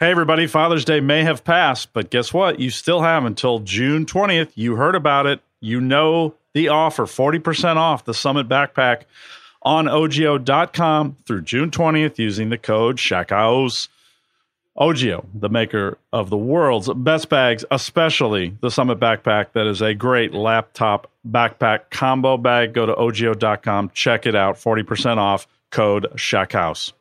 Hey, everybody, Father's Day may have passed, but guess what? You still have until June 20th. You heard about it. You know the offer 40% off the Summit Backpack on ogio.com through June 20th using the code SHACKHOUSE. Ogio, the maker of the world's best bags, especially the Summit backpack that is a great laptop backpack combo bag. Go to ogio.com, check it out, 40% off, code SHACKHOUSE.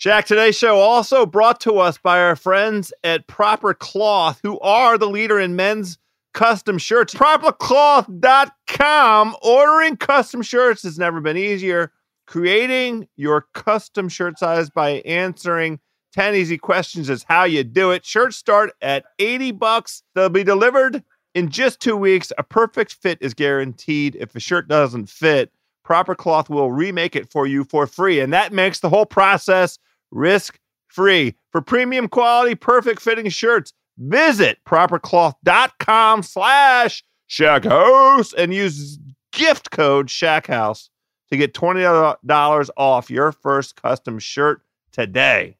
Jack, today's show also brought to us by our friends at Proper Cloth, who are the leader in men's custom shirts. Propercloth.com. Ordering custom shirts has never been easier. Creating your custom shirt size by answering 10 easy questions is how you do it. Shirts start at 80 bucks. They'll be delivered in just 2 weeks. A perfect fit is guaranteed. If a shirt doesn't fit, Proper Cloth will remake it for you for free, and that makes the whole process risk free. For premium quality, perfect fitting shirts, Visit propercloth.com slash shackhouse and use gift code shackhouse to get $20 off your first custom shirt today.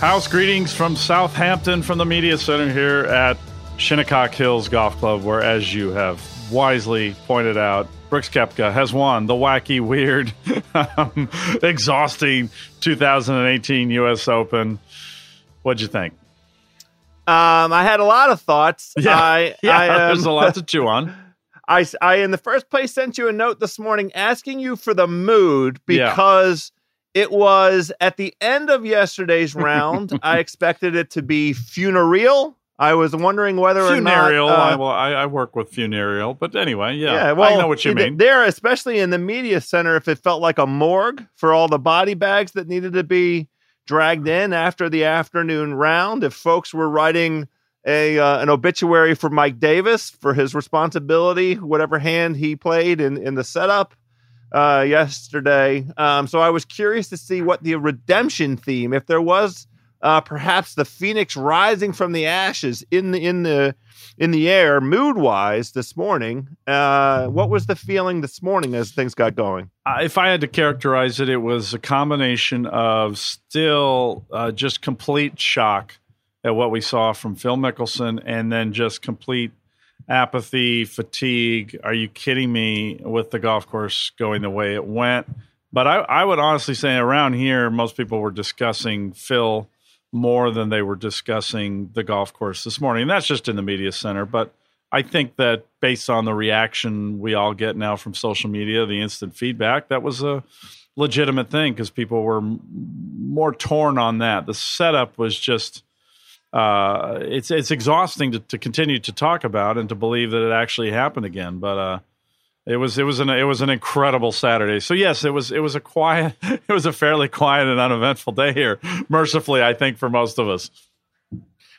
House greetings from Southampton from the Media Center here at Shinnecock Hills Golf Club, where, as you have wisely pointed out, Brooks Koepka has won the wacky, weird, um, exhausting 2018 U.S. Open. What'd you think? Um, I had a lot of thoughts. Yeah, I, yeah I, um, there's a lot to chew on. I, I, in the first place, sent you a note this morning asking you for the mood because yeah. it was at the end of yesterday's round. I expected it to be funereal I was wondering whether funereal, or not. Uh, I, well, I, I, work with funereal, but anyway, yeah, yeah well, I know what you mean. There, especially in the media center, if it felt like a morgue for all the body bags that needed to be dragged in after the afternoon round, if folks were writing a uh, an obituary for Mike Davis for his responsibility, whatever hand he played in in the setup uh, yesterday. Um, so I was curious to see what the redemption theme, if there was uh, perhaps the phoenix rising from the ashes in the in the in the air mood wise this morning uh, what was the feeling this morning as things got going? Uh, if i had to characterize it it was a combination of still uh, just complete shock at what we saw from phil mickelson and then just complete apathy fatigue. Are you kidding me with the golf course going the way it went? But I, I would honestly say around here most people were discussing phil more than they were discussing the golf course this morning. And that's just in the media center. But I think that based on the reaction we all get now from social media, the instant feedback, that was a legitimate thing because people were more torn on that. The setup was just uh, it's it's exhausting to, to continue to talk about and to believe that it actually happened again. But uh, it was it was an it was an incredible Saturday. So yes, it was it was a quiet it was a fairly quiet and uneventful day here. Mercifully, I think for most of us.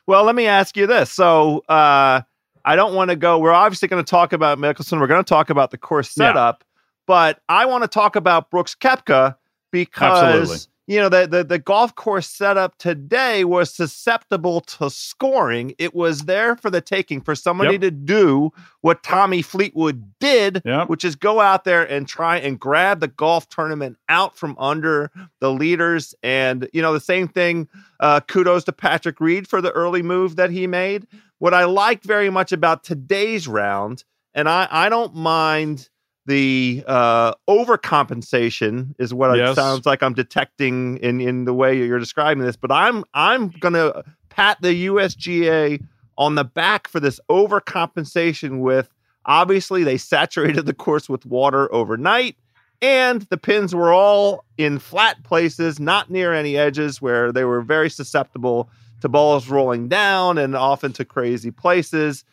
Well, let me ask you this. So uh, I don't want to go. We're obviously going to talk about Mickelson. We're going to talk about the course setup, yeah. but I want to talk about Brooks Koepka because Absolutely you know the, the the golf course setup today was susceptible to scoring it was there for the taking for somebody yep. to do what tommy fleetwood did yep. which is go out there and try and grab the golf tournament out from under the leaders and you know the same thing uh, kudos to patrick reed for the early move that he made what i liked very much about today's round and i i don't mind the uh, overcompensation is what yes. it sounds like I'm detecting in in the way you're describing this. But I'm I'm gonna pat the USGA on the back for this overcompensation. With obviously they saturated the course with water overnight, and the pins were all in flat places, not near any edges, where they were very susceptible to balls rolling down and often to crazy places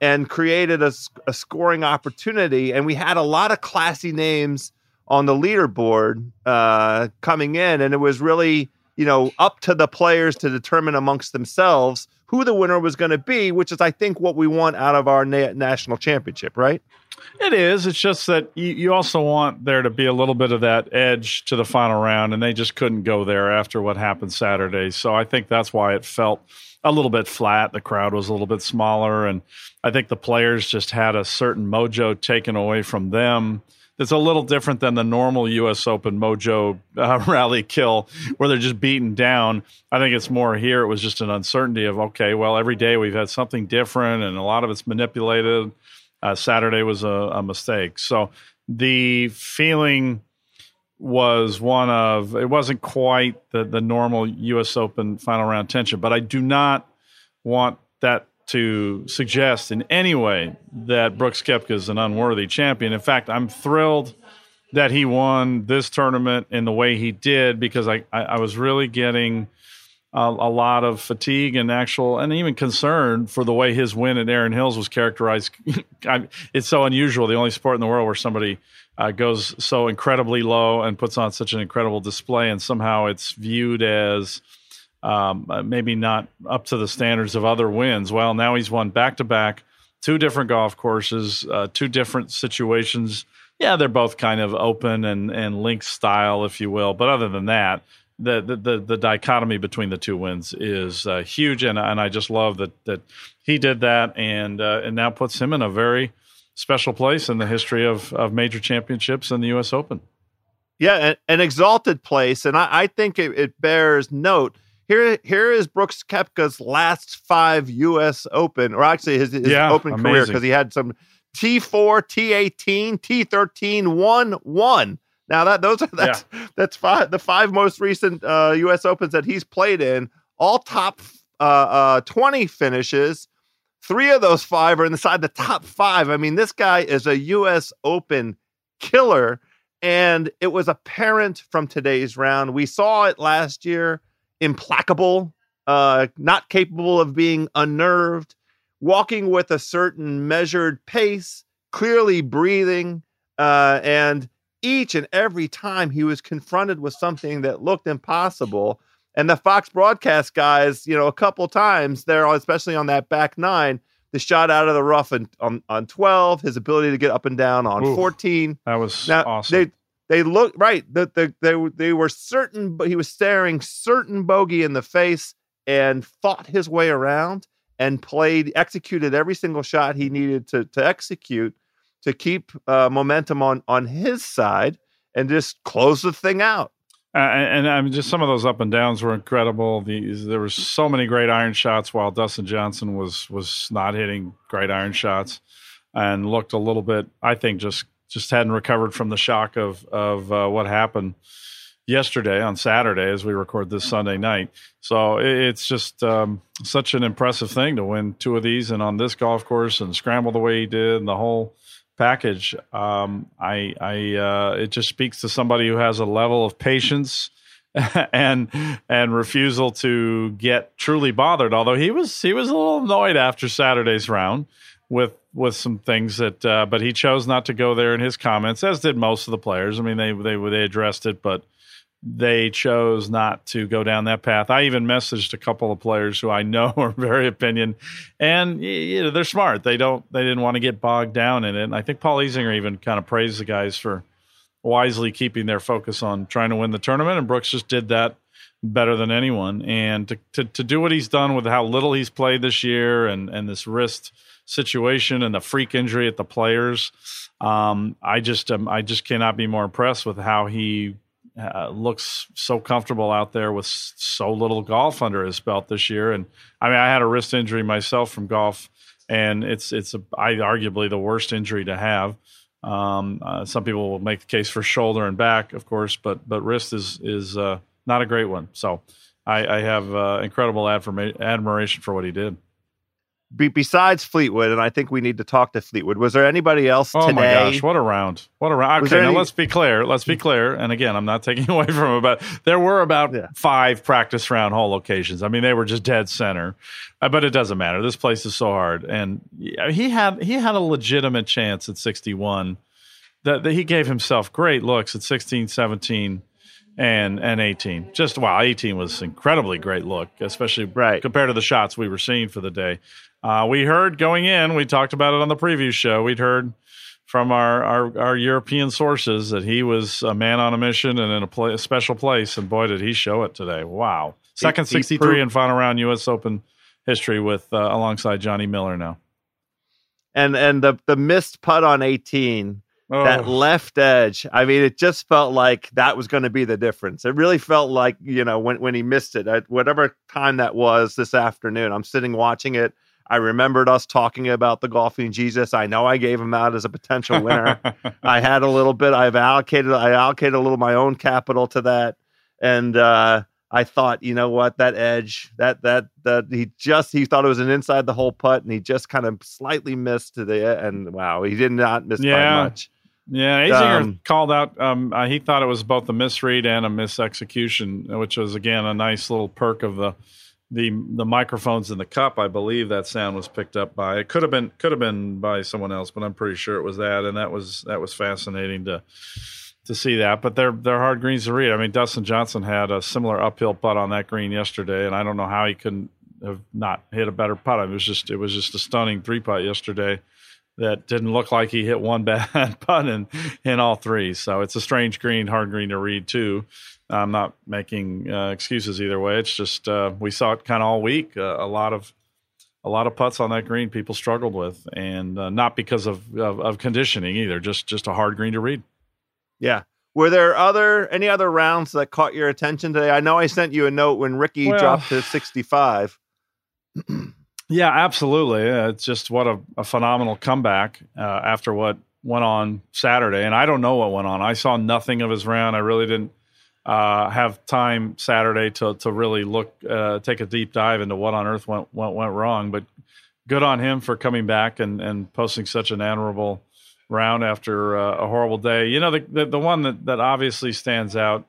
and created a, a scoring opportunity. And we had a lot of classy names on the leaderboard uh, coming in, and it was really you know up to the players to determine amongst themselves who the winner was going to be, which is I think what we want out of our na- national championship, right? It is. It's just that you, you also want there to be a little bit of that edge to the final round, and they just couldn't go there after what happened Saturday. So I think that's why it felt a little bit flat. The crowd was a little bit smaller, and I think the players just had a certain mojo taken away from them. It's a little different than the normal U.S. Open mojo uh, rally kill, where they're just beaten down. I think it's more here. It was just an uncertainty of okay, well, every day we've had something different, and a lot of it's manipulated. Uh, Saturday was a, a mistake, so the feeling was one of it wasn't quite the the normal U.S. Open final round tension, but I do not want that to suggest in any way that Brooks Koepka is an unworthy champion. In fact, I'm thrilled that he won this tournament in the way he did because I I, I was really getting. A, a, lot of fatigue and actual and even concern for the way his win at Erin Hills was characterized. it's so unusual. The only sport in the world where somebody uh, goes so incredibly low and puts on such an incredible display, and somehow it's viewed as um, uh, maybe not up to the standards of other wins. Well, now he's won back to back, two different golf courses, uh, two different situations. Yeah, they're both kind of open and and link style, if you will. But other than that, the the the, the dichotomy between the two wins is uh, huge, and and I just love that that he did that, and uh, and now puts him in a very special place in the history of, of major championships and the U.S. Open. Yeah, an, exalted place, and I, I think it, it, bears note. Here, here is Brooks Koepka's last five U.S. Open, or actually his, his yeah, Open amazing. career, because he had some T4, T18, T13, one, one. Now that those are that's yeah. that's five the five most recent uh, U.S. Opens that he's played in, all top uh, uh, twenty finishes. Three of those five are inside the top five. I mean, this guy is a U.S. Open killer. And it was apparent from today's round. We saw it last year implacable, uh, not capable of being unnerved, walking with a certain measured pace, clearly breathing. Uh, and each and every time he was confronted with something that looked impossible, and the Fox broadcast guys, you know, a couple times there, especially on that back nine, the shot out of the rough on, on, on 12, his ability to get up and down on Oof, 14. That was now, awesome. They, they look right. The, the, they, they were certain, but he was staring certain bogey in the face and fought his way around and played, executed every single shot he needed to, to execute to keep uh, momentum on, on his side and just close the thing out. Uh, and, I mean, just some of those up and downs were incredible. These, there were so many great iron shots, while Dustin Johnson was was not hitting great iron shots, and looked a little bit. I think just just hadn't recovered from the shock of of uh, what happened yesterday on Saturday as we record this Sunday night. So it's just um, such an impressive thing to win two of these and on this golf course and scramble the way he did and the whole package. Um, I, I, uh, it just speaks to somebody who has a level of patience and and refusal to get truly bothered. Although he was he was a little annoyed after Saturday's round with with some things that, uh, but he chose not to go there in his comments, as did most of the players. I mean, they they they addressed it, but they chose not to go down that path. I even messaged a couple of players who I know are very opinion, and you know, they're smart. They don't they didn't want to get bogged down in it. And I think Paul Azinger even kind of praised the guys for wisely keeping their focus on trying to win the tournament. And Brooks just did that better than anyone. And to, to, to do what he's done with how little he's played this year and, and this wrist situation and the freak injury at the players, um, I just um, I just cannot be more impressed with how he uh, looks so comfortable out there with so little golf under his belt this year. And I mean, I had a wrist injury myself from golf, and it's it's a, I arguably the worst injury to have. Um, uh, some people will make the case for shoulder and back, of course, but but wrist is is uh, not a great one. So I, I have uh, incredible admiration for what he did. Be- besides Fleetwood, and I think we need to talk to Fleetwood. Was there anybody else oh today? my gosh, what a round! What a round! Okay, now any- let's be clear. Let's be clear. And again, I'm not taking away from it, but there were about yeah. five practice round hole locations. I mean, they were just dead center. Uh, but it doesn't matter. This place is so hard, and he had he had a legitimate chance at 61. That, that he gave himself great looks at 16, 17, and and 18. Just wow, 18 was incredibly great look, especially right. compared to the shots we were seeing for the day. Uh, we heard going in, we talked about it on the preview show. We'd heard from our, our, our European sources that he was a man on a mission and in a, a special place. And boy, did he show it today! Wow, second 63 in final round U.S. Open history with uh, alongside Johnny Miller now. And and the the missed putt on 18, oh. that left edge. I mean, it just felt like that was going to be the difference. It really felt like you know when when he missed it at whatever time that was this afternoon. I'm sitting watching it. I remembered us talking about the golfing Jesus. I know I gave him out as a potential winner. I had a little bit. I've allocated. I allocated a little of my own capital to that, and uh, I thought, you know what, that edge, that that that he just he thought it was an inside the hole putt, and he just kind of slightly missed to the and wow, he did not miss yeah. by much. Yeah, Azinger um, called out. Um, uh, he thought it was both a misread and a misexecution, which was again a nice little perk of the the the microphones in the cup. I believe that sound was picked up by. It could have been could have been by someone else, but I'm pretty sure it was that, and that was that was fascinating to to see that. But they're they're hard greens to read. I mean, Dustin Johnson had a similar uphill putt on that green yesterday, and I don't know how he couldn't have not hit a better putt. It was just it was just a stunning three putt yesterday that didn't look like he hit one bad putt in in all three. So it's a strange green, hard green to read too. I'm not making uh, excuses either way. It's just uh, we saw it kind of all week. Uh, a lot of a lot of putts on that green people struggled with, and uh, not because of, of, of conditioning either. Just just a hard green to read. Yeah. Were there other any other rounds that caught your attention today? I know I sent you a note when Rickie Fowler, dropped to 65. yeah, absolutely. It's just what a, a phenomenal comeback uh, after what went on Saturday. And I don't know what went on. I saw nothing of his round. I really didn't uh, have time Saturday to to really look, uh, take a deep dive into what on earth went went, went wrong. But good on him for coming back and, and posting such an admirable round after uh, a horrible day. You know, the, the, the one that that obviously stands out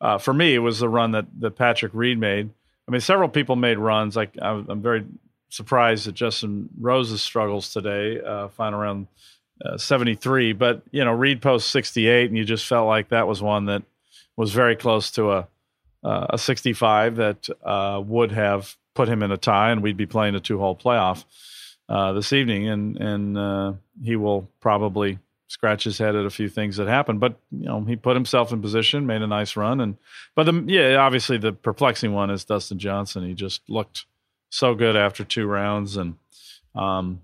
uh, for me was the run that that Patrick Reed made. I mean, several people made runs. Like I'm, I'm very surprised at Justin Rose's struggles today, uh, final around uh, 73. But you know, Reed post 68, and you just felt like that was one that was very close to a uh, a 65 that uh, would have put him in a tie, and we'd be playing a two hole playoff uh, this evening, and and uh, he will probably scratch his head at a few things that happened. But you know, he put himself in position, made a nice run, and but the yeah, obviously the perplexing one is Dustin Johnson. He just looked so good after two rounds, and um,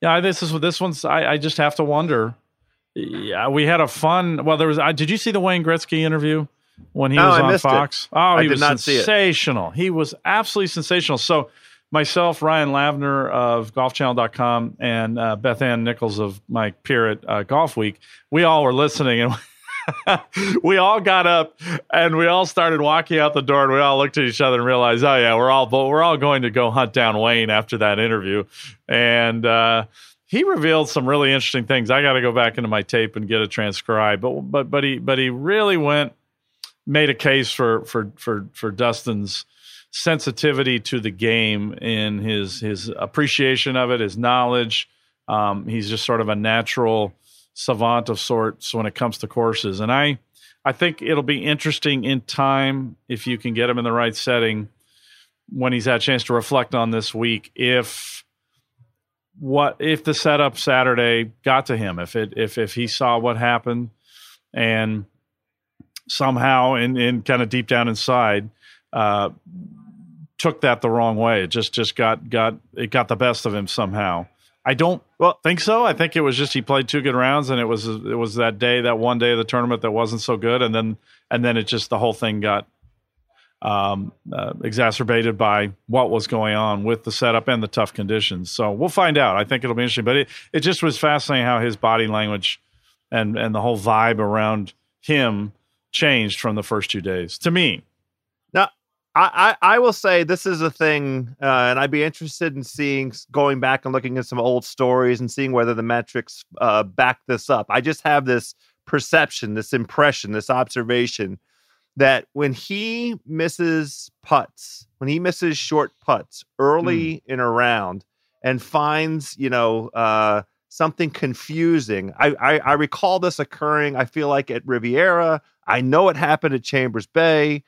yeah, this is this one's. I, I just have to wonder. Yeah, we had a fun. Well, there was. Uh, did you see the Wayne Gretzky interview when he no, was I on Fox? It. Oh, he I was sensational. He was absolutely sensational. So myself, Ryan Lavner of golfchannel.com, and uh, Beth Ann Nichols of my peer at uh, Golfweek, we all were listening and we all got up and we all started walking out the door and we all looked at each other and realized, oh yeah, we're all we're all going to go hunt down Wayne after that interview. And uh, he revealed some really interesting things. I got to go back into my tape and get it transcribed. But but but he but he really went made a case for for for for Dustin's sensitivity to the game in his his appreciation of it, his knowledge. Um, he's just sort of a natural savant of sorts when it comes to courses, and I I think it'll be interesting in time if you can get him in the right setting when he's had a chance to reflect on this week if what if the setup Saturday got to him if it if if he saw what happened and somehow in in kind of deep down inside uh, took that the wrong way. It just just got got it got the best of him somehow I don't well think so. I think it was just he played two good rounds, and it was it was that day, that one day of the tournament that wasn't so good, and then and then it just the whole thing got um, uh, exacerbated by what was going on with the setup and the tough conditions. So we'll find out. I think it'll be interesting, but it it just was fascinating how his body language and and the whole vibe around him changed from the first two days to me. I, I, I will say this is a thing, uh, and I'd be interested in seeing going back and looking at some old stories and seeing whether the metrics uh, back this up. I just have this perception, this impression, this observation that when he misses putts, when he misses short putts early mm. in a round and finds, you know, uh, something confusing, I, I, I recall this occurring. I feel like at Riviera. I know it happened at Chambers Bay.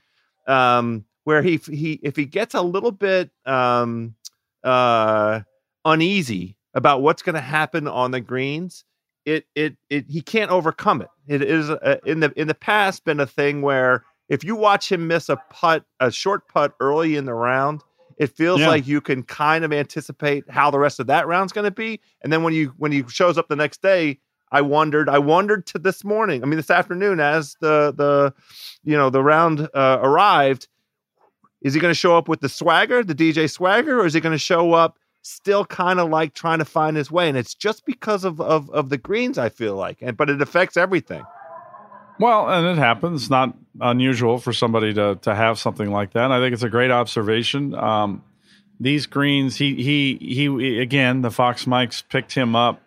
Um, where he he if he gets a little bit um, uh, uneasy about what's going to happen on the greens, it it it he can't overcome it. It is uh, in the in the past been a thing where if you watch him miss a putt, a short putt early in the round, it feels yeah. like you can kind of anticipate how the rest of that round's going to be. And then when you when he shows up the next day, I wondered. I wondered to this morning. I mean, this afternoon, as the the you know the round uh, arrived, is he going to show up with the swagger, the DJ swagger, or is he going to show up still kind of like trying to find his way? And it's just because of, of of the greens, I feel like, and but it affects everything. Well, and it happens. Not unusual for somebody to to have something like that. I think it's a great observation. Um, these greens, he he he again, the Fox Mikes picked him up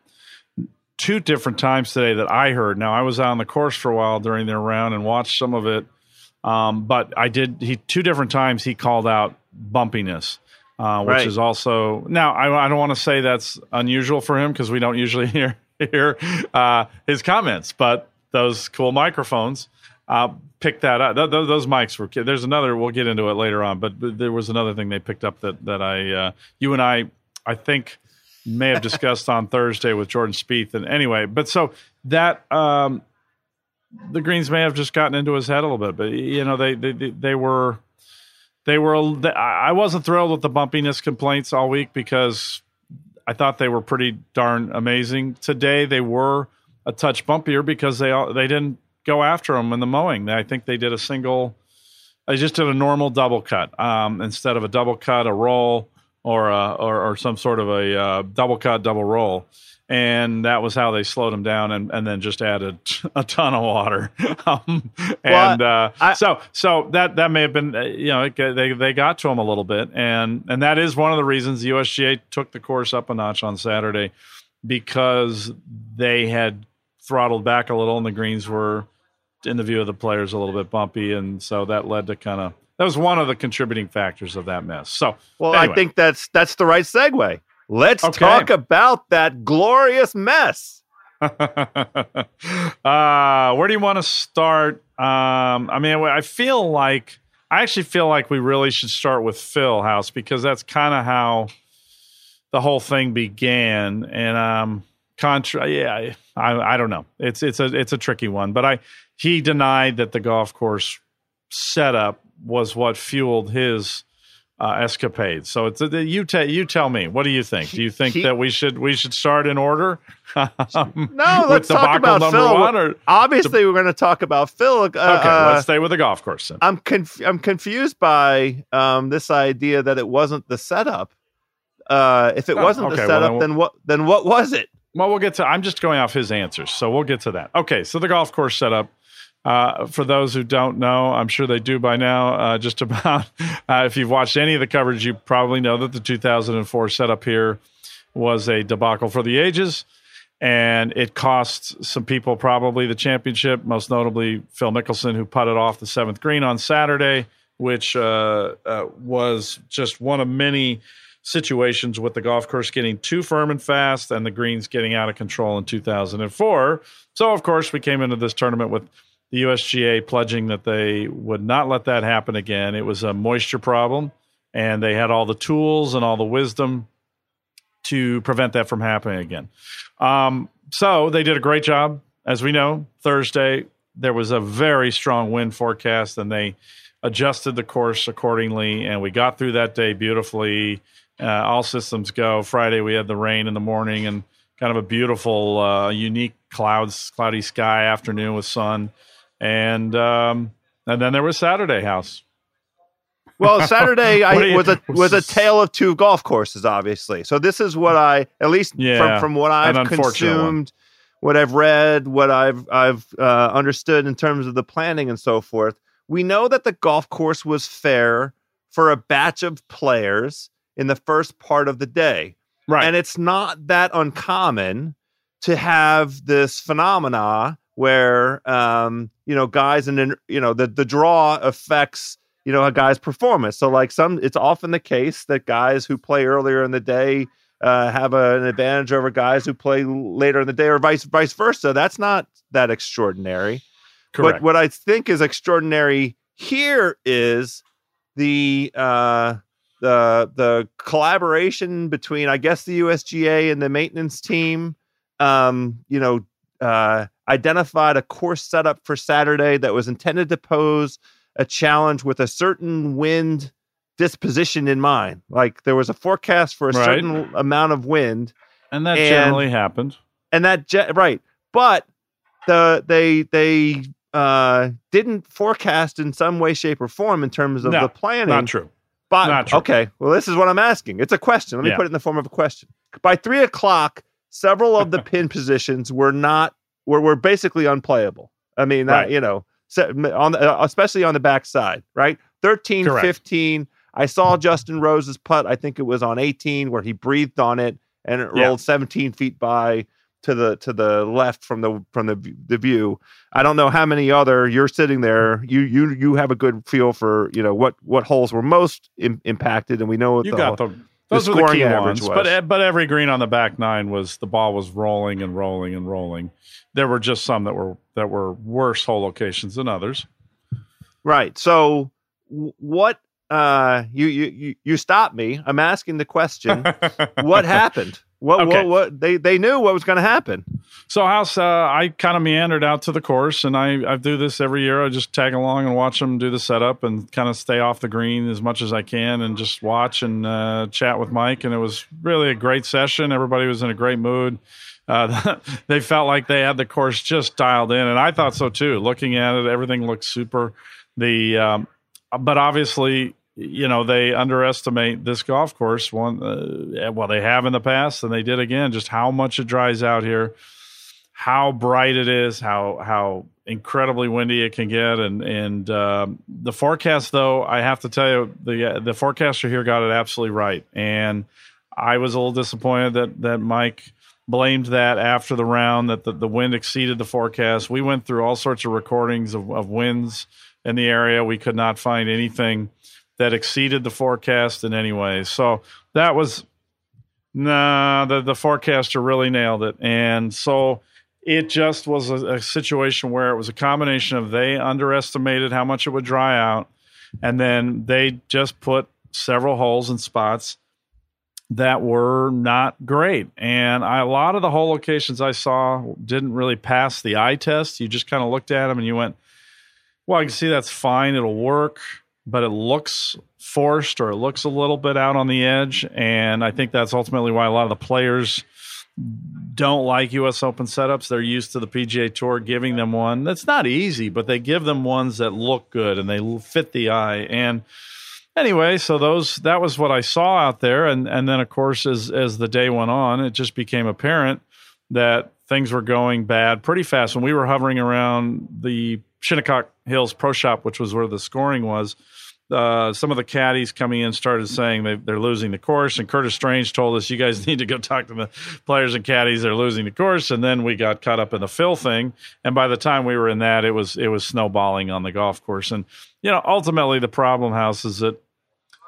two different times today that I heard. Now I was on the course for a while during their round and watched some of it. Um, but I did he two different times he called out bumpiness, uh, which right. is also now I, I don't want to say that's unusual for him because we don't usually hear hear uh, his comments, but those cool microphones uh, picked that up. Th- th- those mics were. There's another. We'll get into it later on, but, but there was another thing they picked up that that I uh, you and I I think may have discussed on Thursday with Jordan Spieth. And anyway, but so that um, the Greens may have just gotten into his head a little bit, but you know they they they were they were I wasn't thrilled with the bumpiness complaints all week because I thought they were pretty darn amazing. Today they were a touch bumpier because they they didn't go after them in the mowing. I think they did a single. They just did a normal double cut um, instead of a double cut, a roll, or a, or, or some sort of a uh, double cut, double roll and that was how they slowed him down and, and then just added a ton of water. Um, and well, uh, I, so so that that may have been uh, you know they they got to him a little bit. And and that is one of the reasons the USGA took the course up a notch on Saturday because they had throttled back a little and the greens were in the view of the players a little bit bumpy. And so that led to kind of that was one of the contributing factors of that mess. So well anyway. I think that's that's the right segue Let's okay. talk about that glorious mess. uh, where do you want to start? Um, I mean, I feel like I actually feel like we really should start with Phil House because that's kind of how the whole thing began. And um, contra, yeah, I, I don't know. It's it's a it's a tricky one, but I he denied that the golf course setup was what fueled his uh, escapade. So it's a, you tell you tell me. What do you think? Do you think he, that we should we should start in order? um, no, let's talk about Phil. One, or Obviously, we're going to talk about Phil. Uh, okay, uh, let's stay with the golf course. Then. I'm conf- I'm confused by um, this idea that it wasn't the setup. Uh, if it oh, wasn't okay, the setup, well, then, we'll, then what then what was it? Well, we'll get to. I'm just going off his answers, so we'll get to that. Okay, so the golf course setup uh, for those who don't know, I'm sure they do by now. Uh, just about, uh, if you've watched any of the coverage, you probably know that the 2004 setup here was a debacle for the ages. and it cost some people probably the championship, most notably Phil Mickelson, who putted off the seventh green on Saturday, which uh, uh, was just one of many situations with the golf course getting too firm and fast and the greens getting out of control in 2004. So, of course, we came into this tournament with the USGA pledging that they would not let that happen again. It was a moisture problem, and they had all the tools and all the wisdom to prevent that from happening again. Um, so they did a great job. As we know, Thursday there was a very strong wind forecast, and they adjusted the course accordingly, and we got through that day beautifully. Uh, all systems go. Friday we had the rain in the morning and kind of a beautiful, uh, unique clouds, cloudy sky afternoon with sun, and um, and then there was Saturday House. Well, Saturday I, you, was a was a tale of two golf courses, obviously. So this is what I, at least yeah, from, from what I've consumed, what I've read, what I've I've uh, understood in terms of the planning and so forth. We know that the golf course was fair for a batch of players in the first part of the day, right? And it's not that uncommon to have this phenomena where um, you know guys and you know the the draw affects you know a guy's performance. So like some, it's often the case that guys who play earlier in the day uh, have a, an advantage over guys who play later in the day, or vice vice versa. That's not that extraordinary. Correct. But what I think is extraordinary here is the uh, the the collaboration between I guess the USGA and the maintenance team. Um, you know, uh, identified a course setup for Saturday that was intended to pose a challenge with a certain wind disposition in mind. Like there was a forecast for a right. certain amount of wind, and that and, generally happened. And that ge- right, but the they they uh didn't forecast in some way, shape, or form in terms of no, the planning. Not true. But not true. okay, well, this is what I'm asking. It's a question. Let me yeah. put it in the form of a question. By three o'clock, several of the pin positions were not were were basically unplayable. I mean, that, right. you know, on the, uh, especially on the backside, right? 13, Correct. 15. I saw Justin Rose's putt. I think it was on 18 where he breathed on it and it rolled 17 feet by to the to the left from the from the the view. I don't know how many other you're sitting there. You you you have a good feel for you know what what holes were most Im- impacted, and we know what you the, got the those the were the key ones. Was. But but every green on the back nine was the ball was rolling and rolling and rolling. There were just some that were that were worse hole locations than others. Right. So what uh you you you stop me. I'm asking the question. what happened? What, okay. what, what, they, they knew what was going to happen. So, House, uh, I kind of meandered out to the course, and I, I do this every year. I just tag along and watch them do the setup and kind of stay off the green as much as I can and just watch and uh, chat with Mike. And it was really a great session. Everybody was in a great mood. Uh, they felt like they had the course just dialed in, and I thought so too. Looking at it, everything looked super. The um, but obviously you know they underestimate this golf course one uh, well they have in the past and they did again just how much it dries out here how bright it is how how incredibly windy it can get. And and um, the forecast though i have to tell you the the forecaster here got it absolutely right. And i was a little disappointed that that mike blamed that after the round that the, the wind exceeded the forecast. We went through all sorts of recordings of, of winds in the area. We could not find anything that exceeded the forecast in any way. So that was nah, the the forecaster really nailed it, and so it just was a, a, situation where it was a combination of they underestimated how much it would dry out, and then they just put several holes and spots that were not great. And I, a lot of the hole locations I saw didn't really pass the eye test. You just kind of looked at them and you went, well, I can see that's fine. It'll work but it looks forced or it looks a little bit out on the edge. And I think that's ultimately why a lot of the players don't like US Open setups. They're used to the PGA Tour giving them one. That's not easy, but they give them ones that look good and they fit the eye. And anyway, so those that was what I saw out there. And and then of course as as the day went on, it just became apparent that things were going bad pretty fast. When we were hovering around the Shinnecock Hills Pro Shop, which was where the scoring was, uh, some of the caddies coming in started saying they, they're losing the course, and Curtis Strange told us, "You guys need to go talk to the players and caddies. They're losing the course." And then we got caught up in the Phil thing, and by the time we were in that, it was it was snowballing on the golf course. And you know, ultimately, the problem house is that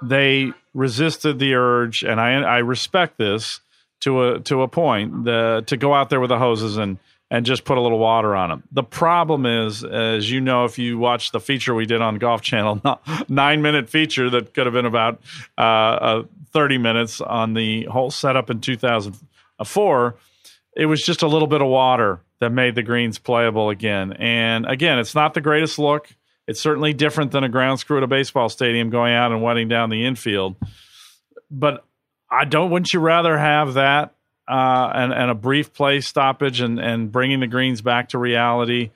they resisted the urge, and I I respect this to a to a point the, to go out there with the hoses and and just put a little water on them. The problem is, as you know, if you watch the feature we did on Golf Channel, nine minute feature that could have been about uh, uh, 30 minutes on the whole setup in 2004, it was just a little bit of water that made the greens playable again. And again, it's not the greatest look. It's certainly different than a ground screw at a baseball stadium going out and wetting down the infield. But I don't. Wouldn't you rather have that uh, and, and a brief play stoppage and, and bringing the greens back to reality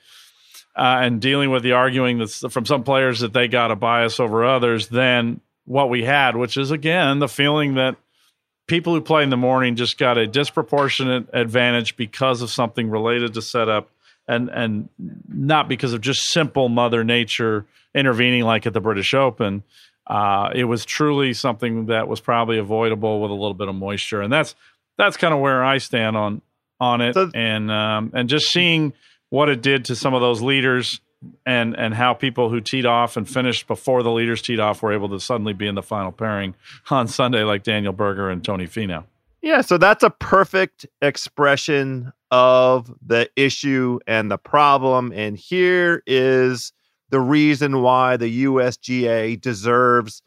uh, and dealing with the arguing that's from some players that they got a bias over others than what we had, which is again the feeling that people who play in the morning just got a disproportionate advantage because of something related to setup and and not because of just simple mother nature intervening like at the British Open. Uh, it was truly something that was probably avoidable with a little bit of moisture, and that's that's kind of where I stand on on it, so, and um, and just seeing what it did to some of those leaders, and and how people who teed off and finished before the leaders teed off were able to suddenly be in the final pairing on Sunday, like Daniel Berger and Tony Finau. Yeah, so that's a perfect expression of the issue and the problem, and here is the reason why the USGA deserves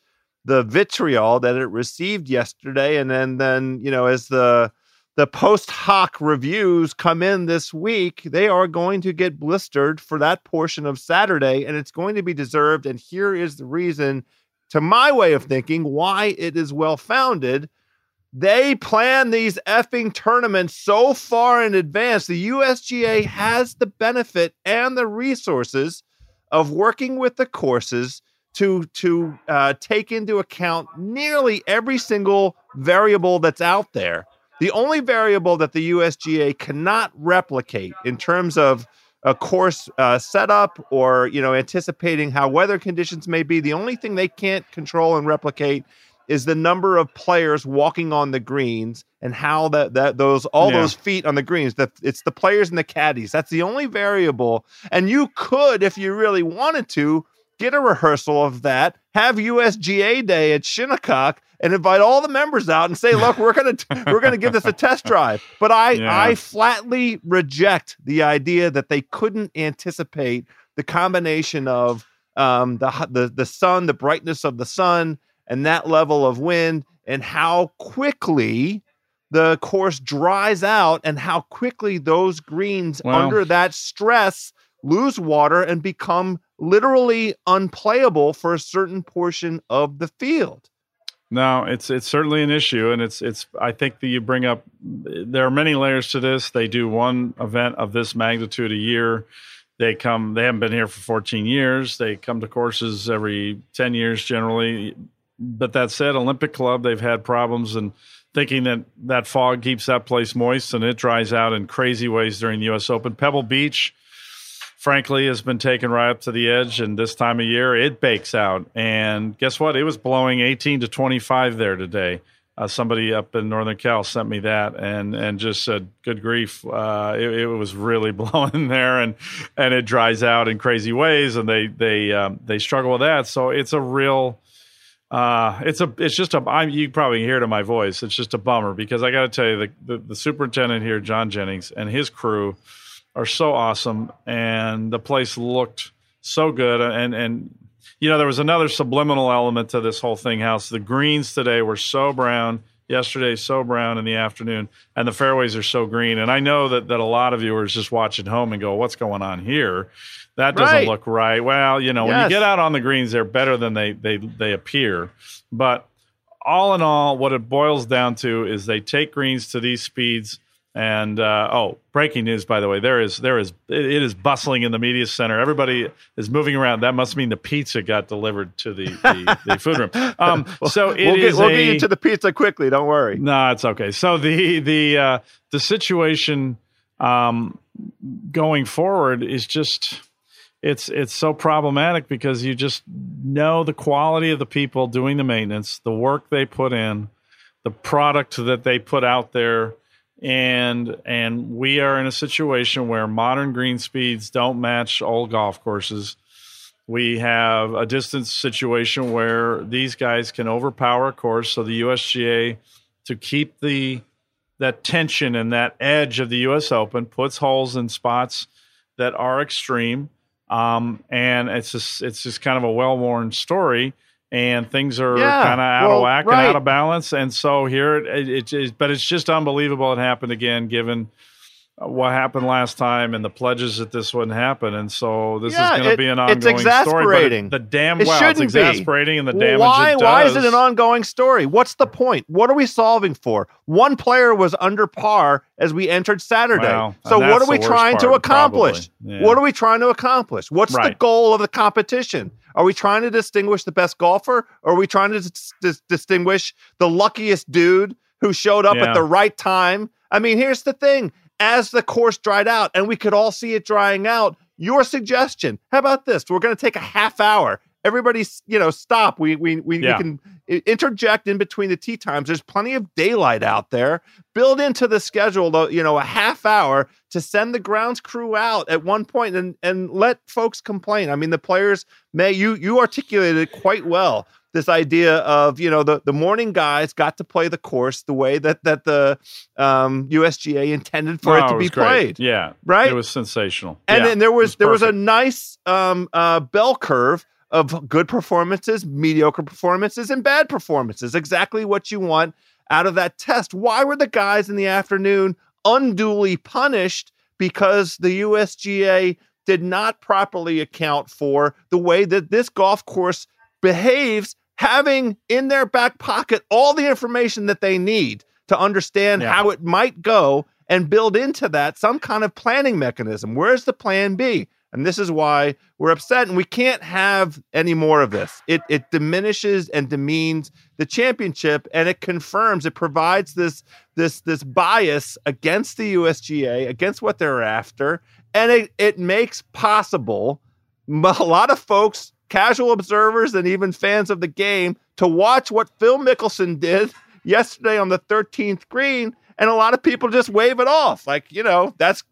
the vitriol that it received yesterday and then then you know as the the post hoc reviews come in this week they are going to get blistered for that portion of Saturday and it's going to be deserved and here is the reason to my way of thinking why it is well founded. They plan these effing tournaments so far in advance. The USGA has the benefit and the resources of working with the courses to to uh, take into account nearly every single variable that's out there. The only variable that the USGA cannot replicate in terms of a course uh, setup or you know anticipating how weather conditions may be, the only thing they can't control and replicate is the number of players walking on the greens and how that that those all yeah. those feet on the greens that it's the players and the caddies that's the only variable and you could if you really wanted to get a rehearsal of that, have USGA day at Shinnecock, and invite all the members out and say, "Look, we're gonna we're gonna give this a test drive." But I yeah. I flatly reject the idea that they couldn't anticipate the combination of um, the the the sun, the brightness of the sun, and that level of wind, and how quickly the course dries out, and how quickly those greens well, under that stress lose water and become literally unplayable for a certain portion of the field. No, it's it's certainly an issue, and it's it's. I think that you bring up. There are many layers to this. They do one event of this magnitude a year. They come. They haven't been here for 14 years. They come to courses every 10 years generally. But that said, Olympic Club they've had problems and thinking that that fog keeps that place moist and it dries out in crazy ways during the U.S. Open. Pebble Beach frankly, has been taken right up to the edge. And this time of year, it bakes out. And guess what? It was blowing 18 to 25 there today. Uh, somebody up in Northern Cal sent me that and and just said, "Good grief, uh, it, it, was really blowing there, and and it dries out in crazy ways, and they they um, they struggle with that. So it's a real." Uh, it's a, it's just a, I'm, you probably hear it in my voice. It's just a bummer because I got to tell you, the, the, the superintendent here, John Jennings, and his crew, are so awesome, and the place looked so good. And and you know there was another subliminal element to this whole thing. House the greens today were so brown. Yesterday, so brown in the afternoon, and the fairways are so green. And I know that, that a lot of viewers just watch at home and go, "What's going on here? That doesn't right. look right." Well, you know, yes. when you get out on the greens, they're better than they they they appear. But all in all, what it boils down to is they take greens to these speeds and uh, oh, breaking news! By the way, there is there is it is bustling in the media center. Everybody is moving around. That must mean the pizza got delivered to the the, the food room. Um, so it we'll, get, we'll get you to the pizza quickly. Don't worry. No, it's okay. So the the uh, the situation um, going forward is just it's it's so problematic because you just know the quality of the people doing the maintenance, the work they put in, the product that they put out there and and we are in a situation where modern green speeds don't match old golf courses. We have a distance situation where these guys can overpower a course, so the USGA to keep the that tension and that edge of the U.S. Open puts holes in spots that are extreme, um, and it's just it's just kind of a well worn story and things are Yeah, kind of out well, of whack right. and out of balance. And so here it, it, it, but it's just unbelievable it happened again, given Uh, what happened last time and the pledges that this wouldn't happen. And so this Yeah, is going to be an it's ongoing story. exasperating. But it- the damn It well, shouldn't it's be. exasperating, and the damage why it why is it an ongoing story? What's the point? What are we solving for? One player was under par as we entered Saturday. Well, so what are we trying to accomplish? Yeah. What are we trying to accomplish? What's the goal of the competition? Are we trying to distinguish the best golfer or are we trying to dis- dis- distinguish the luckiest dude who showed up Yeah. at the right time? I mean, here's the thing. As the course dried out and we could all see it drying out, your suggestion, how about this? We're going to take a half hour. Everybody's, you know, stop. We we we, Yeah. we can interject in between the tea times. There's plenty of daylight out there. Build into the schedule, though, you know, a half hour to send the grounds crew out at one point and and let folks complain. I mean, the players may you you articulated it quite well. This idea of you know the the morning guys got to play the course the way that that the um, USGA intended for Oh, it to was be great. played Yeah, right? It was sensational. and Yeah, then there it was, there was a nice um, uh, bell curve of good performances, mediocre performances, and bad performances. Exactly what you want out of that test. Why were the guys in the afternoon unduly punished because the USGA did not properly account for the way that this golf course behaves, having in their back pocket all the information that they need to understand Yeah. how it might go and build into that some kind of planning mechanism. Where's the plan B? And this is why we're upset, and we can't have any more of this. It it diminishes and demeans the championship, and it confirms it provides this this this bias against the USGA, against what they're after, and it it makes possible a lot of folks, casual observers, and even fans of the game to watch what Phil Mickelson did yesterday on the 13th green. And a lot of people just wave it off, like you know that's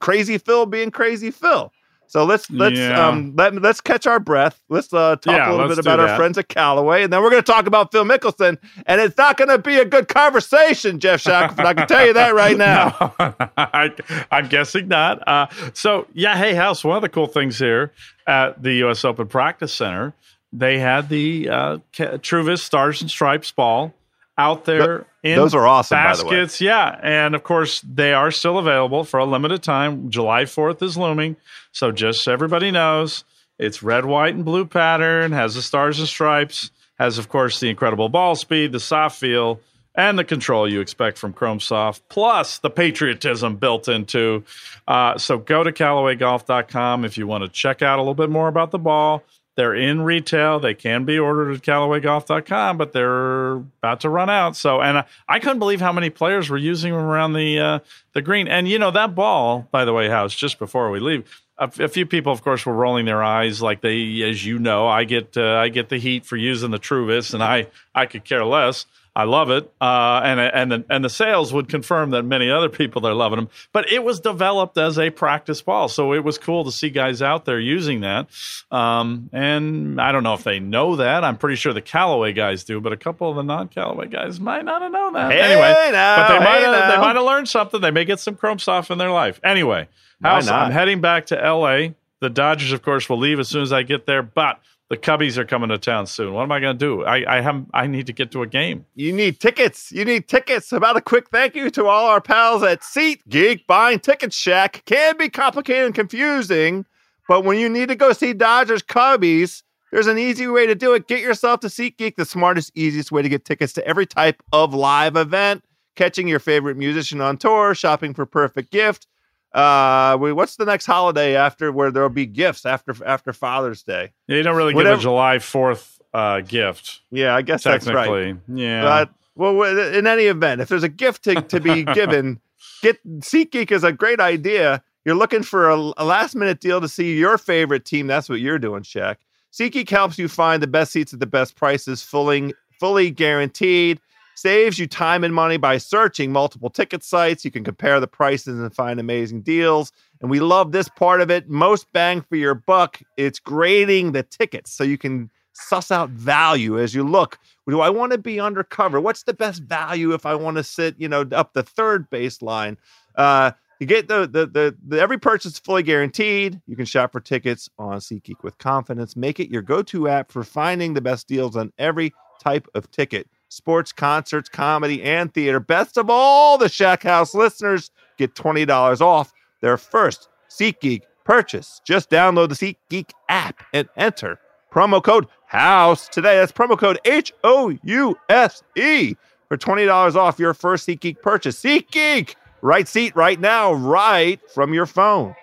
crazy Phil being crazy Phil. So let's let's Yeah. um let let's catch our breath. Let's uh, talk Yeah, a little bit about our friends at Callaway, and then we're going to talk about Phil Mickelson. And it's not going to be a good conversation, Geoff Shackelford. I can tell you that right now. No, I, I'm guessing not. Uh, so, yeah, hey, House, one of the cool things here at the U.S. Open Practice Center, they had the uh, Truvis Stars and Stripes ball out there in Those are awesome, by the way. baskets. Yeah. And of course, they are still available for a limited time. July 4th is looming. So, just so everybody knows, it's red, white, and blue pattern, has the stars and stripes, has, of course, the incredible ball speed, the soft feel, and the control you expect from Chrome Soft, plus the patriotism built into. Uh, so go to CallawayGolf.com if you want to check out a little bit more about the ball. They're in retail. They can be ordered at CallawayGolf.com, but they're about to run out. So, and I, I couldn't believe how many players were using them around the uh, the green. And you know that ball, by the way, House. Just before we leave, a, few people, of course, were rolling their eyes, like they, as you know, I get uh, I get the heat for using the Truvis, and I I could care less. I love it, uh, and and the, and the sales would confirm that many other people are loving them. But it was developed as a practice ball, so it was cool to see guys out there using that. Um, and I don't know if they know that. I'm pretty sure the Callaway guys do, but a couple of the non-Callaway guys might not have known that. Hey anyway, now, but they hey might have, they might have learned something. They may get some Chrome Soft in their life. Anyway, House. I'm heading back to L.A. The Dodgers, of course, will leave as soon as I get there, but. The Cubbies are coming to town soon. What am I going to do? I, I have I need to get to a game. You need tickets. You need tickets. About a quick thank you to all our pals at SeatGeek. Buying Ticket Shack can be complicated and confusing, but when you need to go see Dodgers Cubbies, there's an easy way to do it. Get yourself to SeatGeek, the smartest, easiest way to get tickets to every type of live event, catching your favorite musician on tour, shopping for perfect gift. Uh, we, what's the next holiday after where there'll be gifts after after Father's Day? yeah, You don't really Whatever- give a July Fourth uh, gift, Yeah, I guess that's right. Yeah, But well, in any event, if there's a gift to, to be given, get SeatGeek is a great idea. You're looking for a, a last minute deal to see your favorite team. That's what you're doing, Shaq. SeatGeek helps you find the best seats at the best prices, fully, fully guaranteed. Saves you time and money by searching multiple ticket sites. You can compare the prices and find amazing deals. And we love this part of it. Most bang for your buck. It's grading the tickets so you can suss out value as you look. Do I want to be undercover? What's the best value if I want to sit, you know, up the third baseline? Uh, you get the, the, the the every purchase fully guaranteed. You can shop for tickets on SeatGeek with confidence. Make it your go-to app for finding the best deals on every type of ticket: sports, concerts, comedy, and theater. Best of all, the Shack House listeners get twenty dollars off their first SeatGeek purchase. Just download the SeatGeek app and enter promo code House today. That's promo code H O U S E for twenty dollars off your first SeatGeek purchase. SeatGeek right seat right now, right from your phone.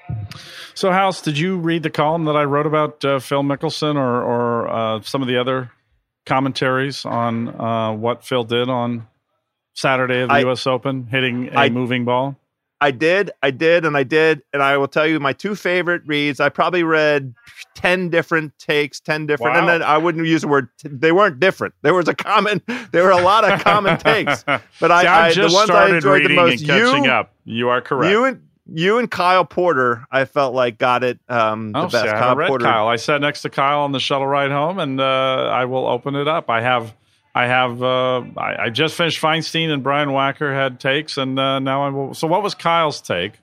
So, House, did you read the column that I wrote about uh, Phil Mickelson or, or uh, some of the other commentaries on uh, what Phil did on Saturday of the I, U.S. Open, hitting a I, moving ball? I did, I did, and I did, and I will tell you my two favorite reads. I probably read ten different takes, ten different, wow. and then I wouldn't use the word. T- they weren't different. There was a common. There were a lot of common takes, but See, I, I the ones I enjoyed the most. catching you, up. You are correct. You and you and Kyle Porter, I felt like got it um, the oh, best. See, I Kyle read Porter. Kyle. I sat next to Kyle on the shuttle ride home, and uh, I will open it up. I have I have. Uh, I, I, just finished Feinstein and Brian Wacker had takes, and uh, now I will. So, what was Kyle's take?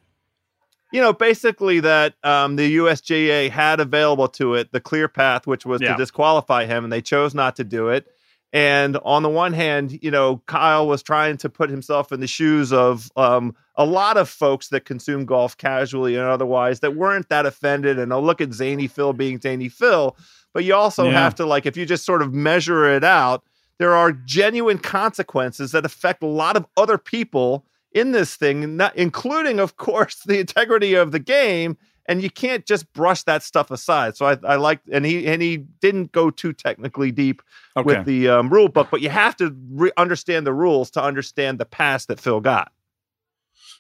You know, basically that um, the USGA had available to it the clear path, which was yeah. to disqualify him, and they chose not to do it. And on the one hand, you know, Kyle was trying to put himself in the shoes of um, a lot of folks that consume golf casually and otherwise that weren't that offended. And I'll look at Zany Phil being Zany Phil, but you also yeah. have to like if you just sort of measure it out there are genuine consequences that affect a lot of other people in this thing, not, including, of course, the integrity of the game. And you can't just brush that stuff aside. So I, I like, and he and he didn't go too technically deep okay. with the um, rule book, but you have to re- understand the rules to understand the pass that Phil got.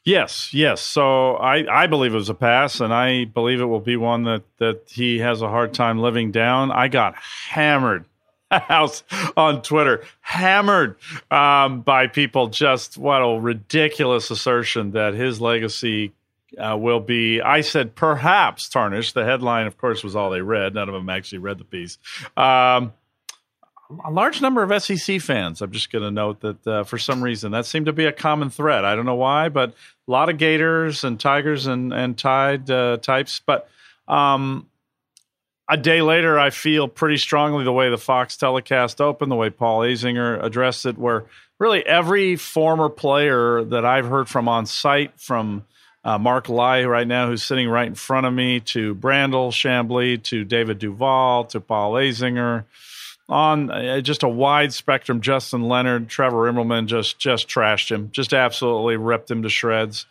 Yes, yes. So I, I believe it was a pass, and I believe it will be one that, that he has a hard time living down. I got hammered house on Twitter, hammered um, by people. Just what a ridiculous assertion that his legacy uh, will be. I said perhaps tarnished. The headline, of course, was all they read. None of them actually read the piece. Um, a large number of SEC fans. I'm just going to note that uh, for some reason that seemed to be a common thread. I don't know why, but a lot of Gators and Tigers and and Tide uh, types. But um, a day later, I feel pretty strongly the way the Fox telecast opened, the way Paul Azinger addressed it, where really every former player that I've heard from on site, from uh, Mark Lye right now, who's sitting right in front of me, to Brandel Chamblee, to David Duval, to Paul Azinger, on uh, just a wide spectrum. Justin Leonard, Trevor Immelman just just trashed him, just absolutely ripped him to shreds.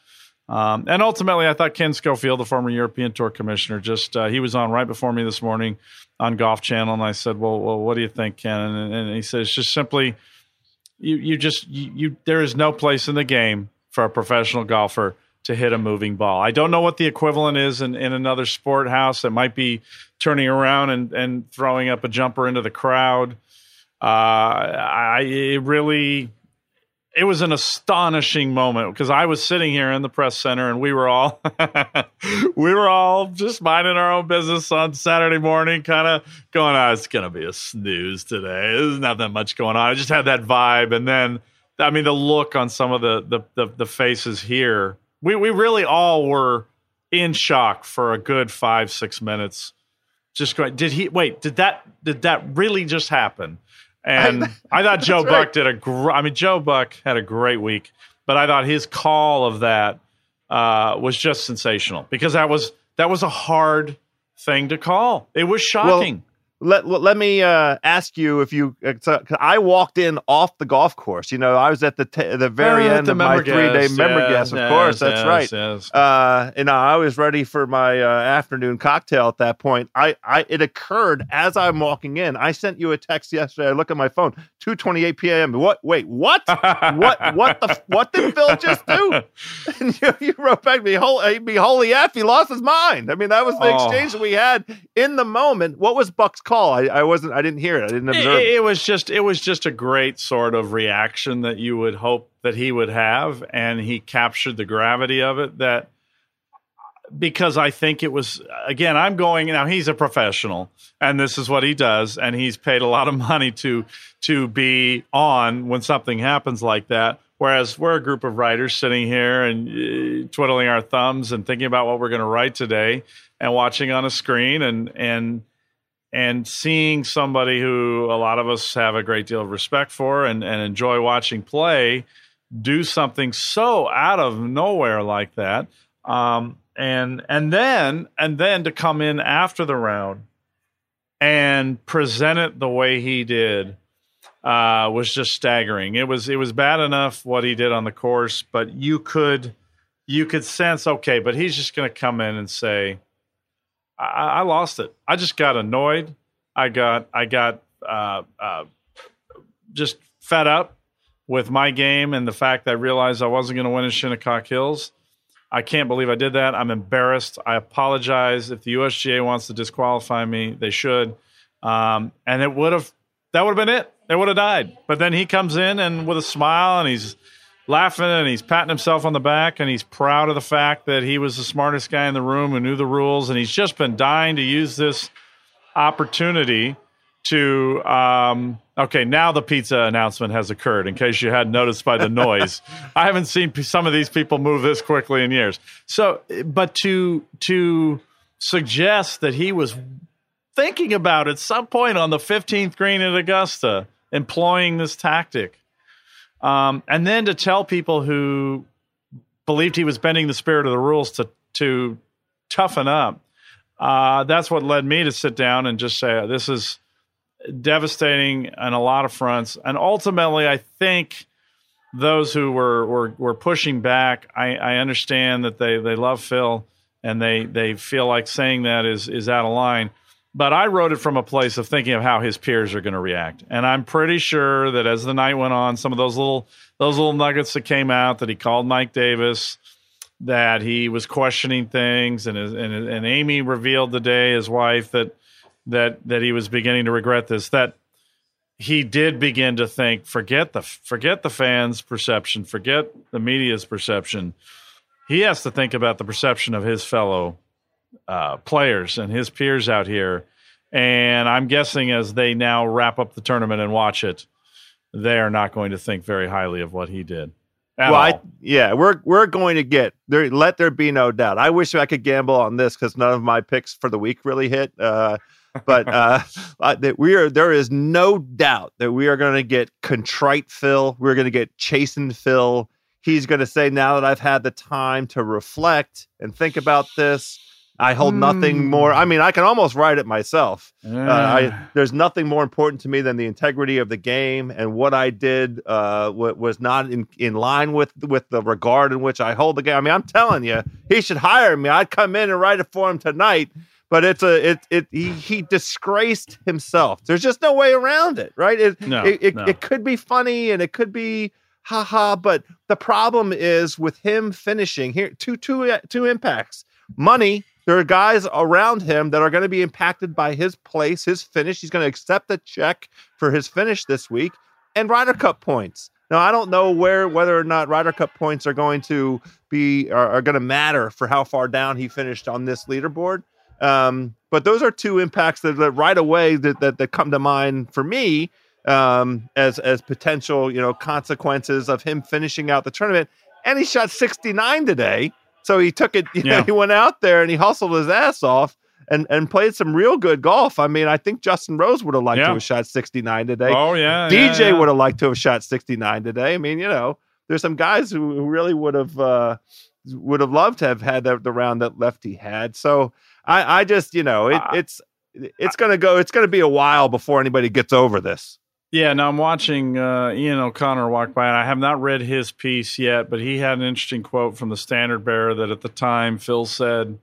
Um, and ultimately, I thought Ken Schofield, the former European Tour commissioner, just uh, he was on right before me this morning on Golf Channel, and I said, "Well, well, what do you think, Ken?" And, and he says, "Just simply, you you just you, you there is no place in the game for a professional golfer." To hit a moving ball. I don't know what the equivalent is in, in another sport house that might be turning around and, and throwing up a jumper into the crowd. Uh, I it really it was an astonishing moment because I was sitting here in the press center and we were all we were all just minding our own business on Saturday morning, kind of going, "Oh, it's gonna be a snooze today. There's not that much going on." I just had that vibe, and then I mean the look on some of the the the, the faces here. We we really all were in shock for a good five six minutes. Just going, did he wait? Did that did that really just happen? And I, thought Joe Buck did a great. I mean, Joe Buck had a great week, but I thought his call of that uh, was just sensational because that was that was a hard thing to call. It was shocking. Let let me uh, ask you if you. Uh, I walked in off the golf course. You know, I was at the t- the very Uh, end the of my three day member yes, guest. Of yes, course, that's yes, right. yes. Uh, and I was ready for my uh, afternoon cocktail at that point. I, I, it occurred as I'm walking in. I sent you a text yesterday. I look at my phone, two twenty eight p.m. What? Wait, what? what? What the? What did Phil just do? And you, you wrote back, "Be holy, be holy f, he lost his mind." I mean, that was the Oh. exchange we had in the moment. What was Buck's call? I, I wasn't. I didn't hear it. I didn't observe. it- it. was just it was just a great sort of reaction that you would hope that he would have, and he captured the gravity of it. That because I think it was again, I'm going now. He's a professional, and this is what he does, and he's paid a lot of money to to be on when something happens like that. Whereas we're a group of writers sitting here and uh, twiddling our thumbs and thinking about what we're going to write today, and watching on a screen and and and seeing somebody who a lot of us have a great deal of respect for and, and enjoy watching play do something so out of nowhere like that um, and and then and then to come in after the round and present it the way he did uh, was just staggering. It was it was bad enough what he did on the course but you could you could sense okay but he's just going to come in and say I, I lost it. I just got annoyed. I got I got uh, uh, just fed up with my game and the fact that I realized I wasn't going to win in Shinnecock Hills. I can't believe I did that. I'm embarrassed. I apologize. If the USGA wants to disqualify me, they should. Um, and it would have that would have been it. It would have died. But then he comes in and with a smile and he's laughing and he's patting himself on the back and he's proud of the fact that he was the smartest guy in the room who knew the rules. And he's just been dying to use this opportunity to um, okay now the pizza announcement has occurred in case you hadn't noticed by the noise. I haven't seen some of these people move this quickly in years. So but to to suggest that he was thinking about at some point on the 15th green at augusta employing this tactic um, and then to tell people who believed he was bending the spirit of the rules to to toughen up. Uh, that's what led me to sit down and just say this is devastating on a lot of fronts. And ultimately, I think those who were were, were pushing back, I, I understand that they they love Phil and they they feel like saying that is is out of line. But I wrote it from a place of thinking of how his peers are going to react, and I'm pretty sure that as the night went on, some of those little those little nuggets that came out that he called Mike Davis, that he was questioning things, and and and Amy revealed today, his wife, that that that he was beginning to regret this. That he did begin to think, forget the forget the fans' perception, forget the media's perception. He has to think about the perception of his fellow uh, players and his peers out here. And I'm guessing as they now wrap up the tournament and watch it, they are not going to think very highly of what he did. Well, I, yeah, we're we're going to get there. Let there be no doubt. I wish I could gamble on this because none of my picks for the week really hit. Uh, but uh, uh, that we are there is no doubt that we are going to get contrite Phil. We're going to get chastened Phil. He's going to say, "Now that I've had the time to reflect and think about this, I hold nothing Hmm. more." I mean, I can almost write it myself. Uh. I, there's nothing more important to me than the integrity of the game and what I did uh, wa- was not in, in line with with the regard in which I hold the game. I mean, I'm telling you, he should hire me. I'd come in and write it for him tonight. But it's a it it he, he disgraced himself. There's just no way around it, right? It No, it, it, no. it could be funny and it could be haha, but the problem is with him finishing here two two two impacts. Money there are guys around him that are going to be impacted by his place, his finish. He's going to accept a check for his finish this week and Ryder Cup points. Now, I don't know where whether or not Ryder Cup points are going to be are, are going to matter for how far down he finished on this leaderboard. Um, but those are two impacts that, that right away that, that that come to mind for me um, as as potential you know consequences of him finishing out the tournament. And he shot 69 today. So he took it, you know, he went out there and he hustled his ass off and, and played some real good golf. I mean, I think Justin Rose would have liked to have shot 69 today. oh yeah, DJ yeah, yeah. would have liked to have shot 69 today. I mean, you know, there's some guys who, really would have uh, would have loved to have had the, the round that Lefty had. So I, I just, you know, it, it's it's to go. It's going to be a while before anybody gets over this. Yeah, now I'm watching uh, Ian O'Connor walk by, and I have not read his piece yet, but he had an interesting quote from the Standard Bearer that at the time Phil said,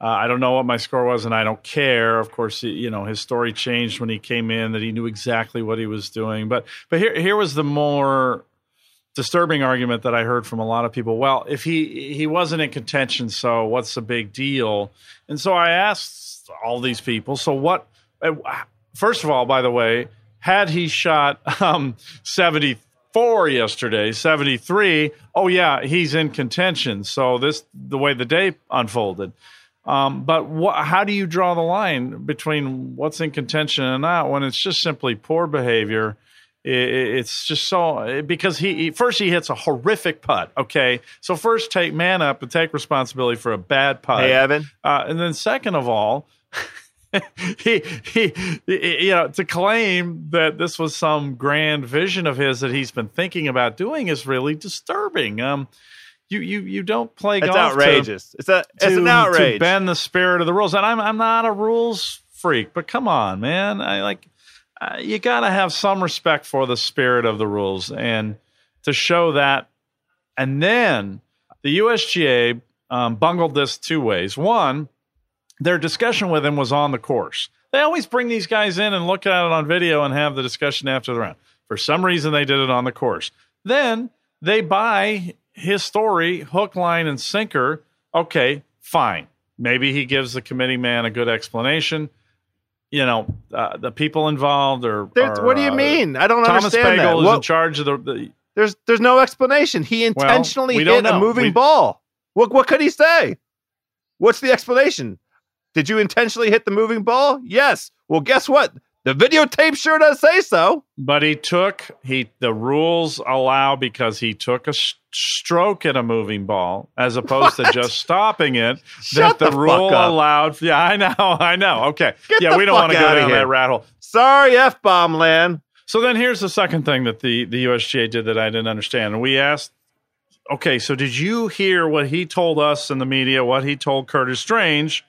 uh, "I don't know what my score was, and I don't care." Of course, you know his story changed when he came in; that he knew exactly what he was doing. But but here here was the more disturbing argument that I heard from a lot of people. Well, if he he wasn't in contention, so what's the big deal? And so I asked all these people, so what? Uh, first of all, by the way had he shot um, 74 yesterday, 73, oh yeah, he's in contention. So this the way the day unfolded. Um, but wh- how do you draw the line between what's in contention and not when it's just simply poor behavior? it's just so because he, first he hits a horrific putt. Okay, so first take man up and take responsibility for a bad putt. Hey Evan, uh, and then second of all. he, he, you know, to claim that this was some grand vision of his that he's been thinking about doing is really disturbing. Um, you, you, you don't play it's golf. outrageous. To, it's a, it's to, an outrage. To bend the spirit of the rules, and I'm, I'm not a rules freak, but come on, man. I like, uh, you got to have some respect for the spirit of the rules, and to show that, and then the USGA um, bungled this two ways. One their discussion with him was on the course. They always bring these guys in and look at it on video and have the discussion after the round. For some reason, they did it on the course. Then they buy his story, hook, line, and sinker. Okay, fine. Maybe he gives the committee man a good explanation. You know, uh, the people involved are. are what do you uh, mean? I don't Thomas understand Pagel that. is in charge of the, the there's there's no explanation. He intentionally we hit a moving We- ball. What what could he say? What's the explanation? Did you intentionally hit the moving ball? Yes. Well, guess what? The videotape sure does say so. But he took he the rules allow because he took a s- stroke at a moving ball as opposed to just stopping it. Shut that the rule fuck up. allowed. Yeah, I know, I know. Okay, Get yeah, the we don't want to go down here. that rat hole. Sorry, F bomb land. So then here's the second thing that the the USGA did that I didn't understand. And we asked, okay, so did you hear what he told us in the media? What he told Curtis Strange,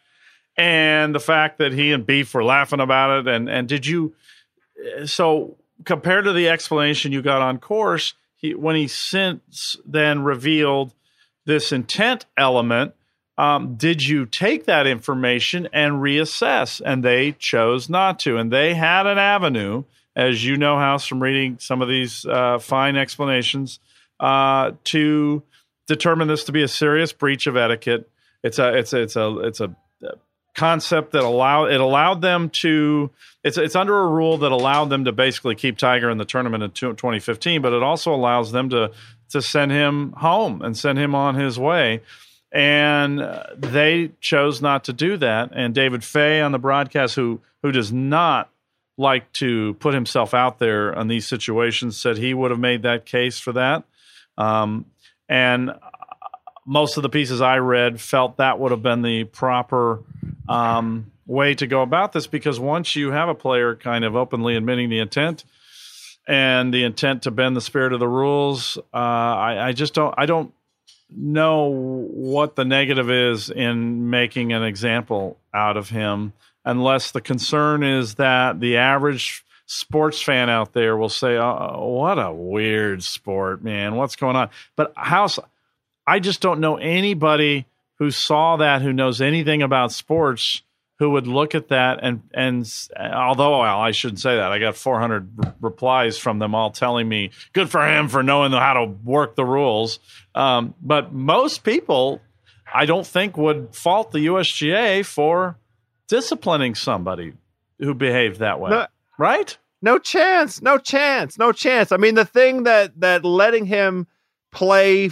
and the fact that he and Beef were laughing about it. And and did you? So compared to the explanation you got on course, he when he since then revealed this intent element. Um, did you take that information and reassess? And they chose not to. And they had an avenue, as you know, House, from reading some of these uh, fine explanations, uh, to determine this to be a serious breach of etiquette. It's a it's a, it's a it's a concept that allow it allowed them to it's it's under a rule that allowed them to basically keep Tiger in the tournament in 2015, but it also allows them to to send him home and send him on his way. And uh, they chose not to do that. And David Fay on the broadcast, who who does not like to put himself out there on these situations, said he would have made that case for that. Um, and most of the pieces I read felt that would have been the proper um, way to go about this because once you have a player kind of openly admitting the intent and the intent to bend the spirit of the rules, uh, I, I just don't. I don't know what the negative is in making an example out of him unless the concern is that the average sports fan out there will say oh, what a weird sport man what's going on but house i just don't know anybody who saw that who knows anything about sports who would look at that and and although well, I shouldn't say that I got 400 r- replies from them all telling me good for him for knowing how to work the rules um, but most people I don't think would fault the USGA for disciplining somebody who behaved that way No. right No chance. No chance. No chance. I mean, the thing that that letting him play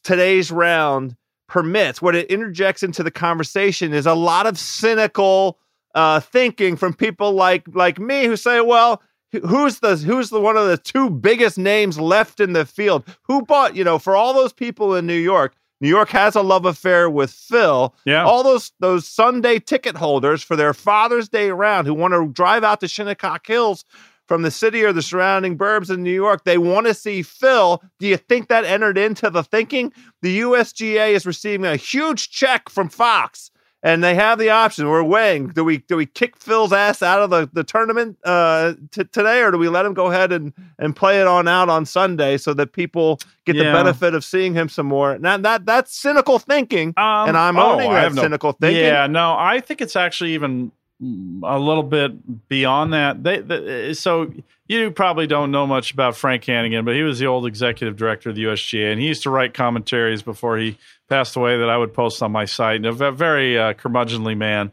today's round permits, what it interjects into the conversation is a lot of cynical uh, thinking from people like like me who say, well. Who's the who's the one of the two biggest names left in the field? Who bought, you know, for all those people in New York, New York has a love affair with Phil. yeah All those those Sunday ticket holders for their Father's Day round who want to drive out to Shinnecock Hills from the city or the surrounding burbs in New York, they want to see Phil. Do you think that entered into the thinking? The USGA is receiving a huge check from Fox. and they have the option. We're weighing: do we do we kick Phil's ass out of the the tournament uh, t- today, or do we let him go ahead and and play it on out on Sunday so that people get Yeah. the benefit of seeing him some more? Now that that's cynical thinking, Um, and I'm oh, owning I that no- cynical thinking. Yeah, no, I think it's actually even a little bit beyond that. They, they, so you probably don't know much about Frank Hannigan, but he was the old executive director of the USGA, and he used to write commentaries before he passed away that I would post on my site. And a very uh, curmudgeonly man,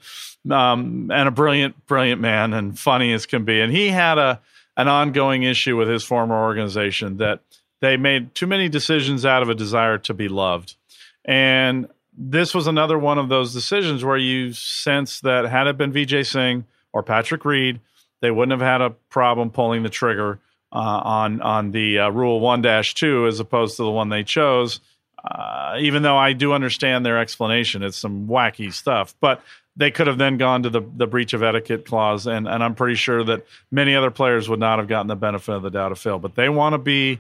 um, and a brilliant, brilliant man, and funny as can be. And he had a an ongoing issue with his former organization that they made too many decisions out of a desire to be loved. And this was another one of those decisions where you sense that had it been Vijay Singh or Patrick Reed, they wouldn't have had a problem pulling the trigger uh, on on the uh, Rule One Two as opposed to the one they chose. Uh, even though I do understand their explanation, it's some wacky stuff, but they could have then gone to the, the breach of etiquette clause, and, and I'm pretty sure that many other players would not have gotten the benefit of the doubt of Phil. But they want to be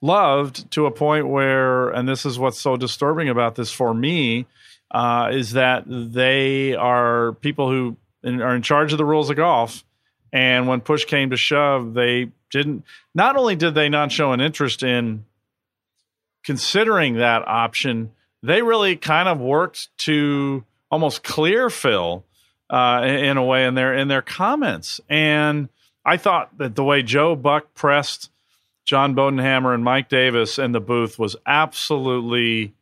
loved to a point where, and this is what's so disturbing about this for me, uh, is that they are people who in, are in charge of the rules of golf. And when push came to shove, they didn't, not only did they not show an interest in considering that option, they really kind of worked to almost clear Phil uh, in, in a way in their in their comments. And I thought that the way Joe Buck pressed John Bodenhamer and Mike Davis in the booth was absolutely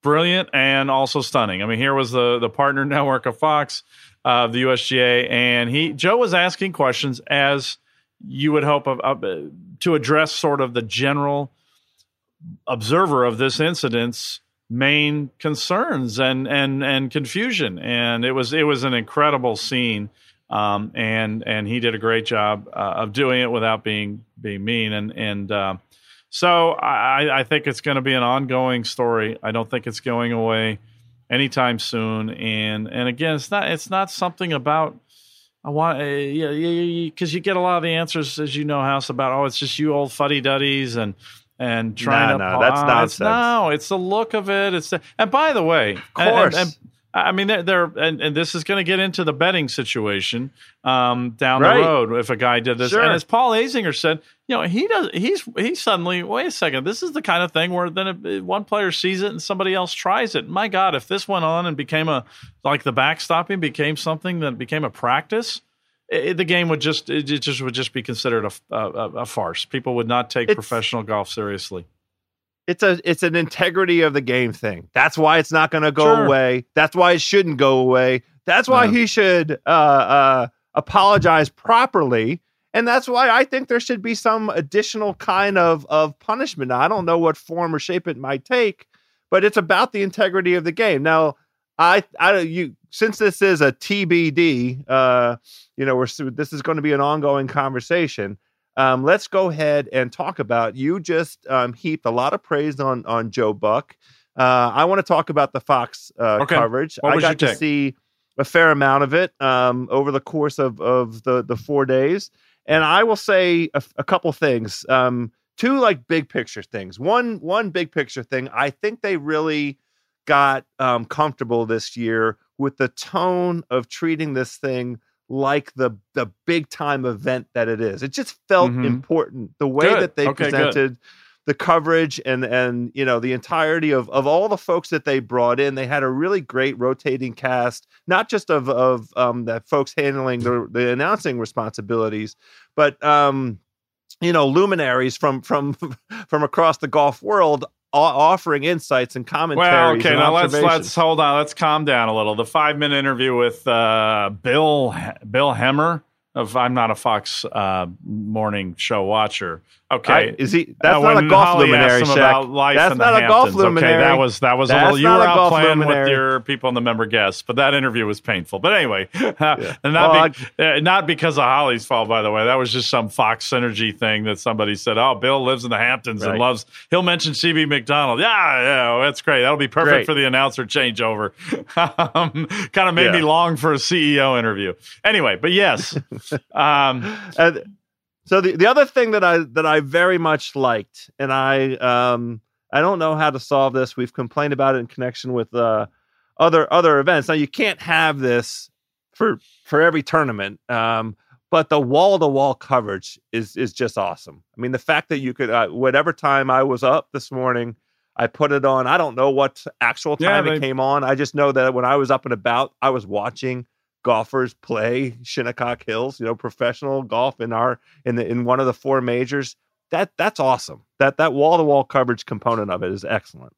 brilliant and also stunning. I mean, here was the the partner network of Fox, uh, the USGA, and he Joe was asking questions as you would hope of, uh, to address sort of the general observer of this incident's main concerns and and and confusion and it was it was an incredible scene um, and and he did a great job uh, of doing it without being being mean and and uh, so I, I think it's going to be an ongoing story. I don't think it's going away anytime soon. And and again, it's not it's not something about I want uh, yeah yeah because you get a lot of the answers as you know House about oh it's just you old fuddy duddies and and trying No, to no, that's ah, it's- no, it's the look of it. It's the, and by the way, of course. I mean, they're, they're and, and this is going to get into the betting situation um, down Right. the road if a guy did this. Sure. And as Paul Azinger said, you know, he does. He's he suddenly wait a second. This is the kind of thing where then if one player sees it and somebody else tries it. My God, if this went on and became a like the backstopping became something that became a practice. i the game would just it just would just be considered a, a, a farce. People would not take It's- professional golf seriously. It's a it's an integrity of the game thing. That's why it's not going to go Sure. away. That's why it shouldn't go away. That's why he should uh, uh, apologize properly. And that's why I think there should be some additional kind of of punishment. Now, I don't know what form or shape it might take, but it's about the integrity of the game. Now, I I you since this is a TBD, uh, you know, we're this is going to be an ongoing conversation um, let's go ahead and talk about you just um, heaped a lot of praise on on Joe Buck. Uh, I want to talk about the Fox uh, Okay. coverage. I got to see a fair amount of it um, over the course of of the the four days, and I will say a, a couple things. Um, two like big picture things. One one big picture thing. I think they really got um, comfortable this year with the tone of treating this thing like the the big time event that it is. It just felt Mhm. important the way Good. that they Okay, good. presented the coverage and and you know the entirety of of all the folks that they brought in. They had a really great rotating cast, not just of of um, that folks handling the the announcing responsibilities, but um, you know luminaries from from from across the golf world. Offering insights and commentaries. Well, okay, now let's let's hold on. Let's calm down a little. The five minute interview with uh, Bill Bill Hemmer of I'm not a Fox uh, morning show watcher. Okay, I- is he? That's Uh, not a golf Holly luminary. Shaq. That's not a golf luminary. Okay, that was that was a little. You were out playing with your people in the member guests, but that interview was painful. But anyway, and not Well, be, uh, not because of Holly's fault, by the way. That was just some Fox synergy thing that somebody said. Oh, Bill lives in the Hamptons and loves. He'll mention CB Macdonald. Yeah, yeah, that's great. That'll be perfect Great. for the announcer changeover. um, kind of made me long for a CEO interview. Anyway, but yes, um, And so the, the other thing that I that I very much liked, and I um I don't know how to solve this. We've complained about it in connection with uh other other events. Now you can't have this for for every tournament. Um, but the wall to wall coverage is is just awesome. I mean, the fact that you could uh, whatever time I was up this morning, I put it on. I don't know what actual time yeah, it came on. I just know that when I was up and about, I was watching golfers play Shinnecock Hills, you know, professional golf in our in the in one of the four majors. That that's awesome. That that wall to wall coverage component of it is excellent.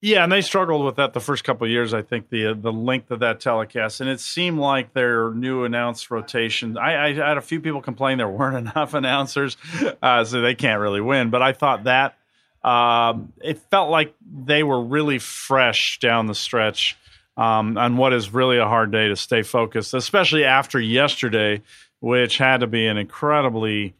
Yeah, and they struggled with that the first couple years. I think the the length of that telecast, and it seemed like their new announced rotation. I, I had a few people complain there weren't enough announcers, uh, so they can't really win. But I thought that um, it felt like they were really fresh down the stretch um, on what is really a hard day to stay focused, especially after yesterday, which had to be an incredibly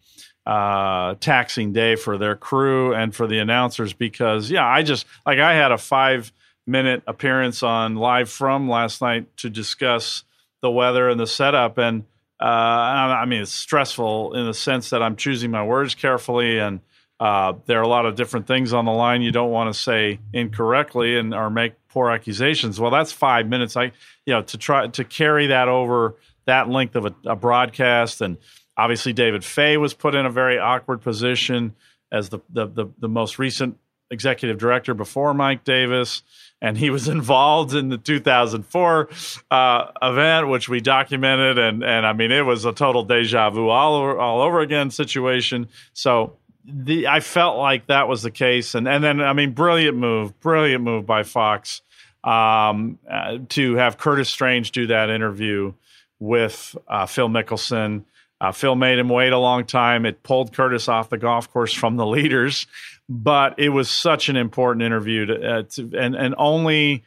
uh, taxing day for their crew and for the announcers because, yeah, I just like I had a five minute appearance on live from last night to discuss the weather and the setup. And uh, I mean, it's stressful in the sense that I'm choosing my words carefully and uh, there are a lot of different things on the line you don't want to say incorrectly and or make poor accusations. Well, that's five minutes. I, you know, to try to carry that over that length of a, a broadcast and Obviously, David Fay was put in a very awkward position as the, the, the, the most recent executive director before Mike Davis, and he was involved in the 2004 uh, event, which we documented, and and I mean it was a total deja vu all over all over again situation. So the I felt like that was the case, and and then I mean brilliant move, brilliant move by Fox um, uh, to have Curtis Strange do that interview with uh, Phil Mickelson. Uh, Phil made him wait a long time. It pulled Curtis off the golf course from the leaders, but it was such an important interview to, uh, to and and only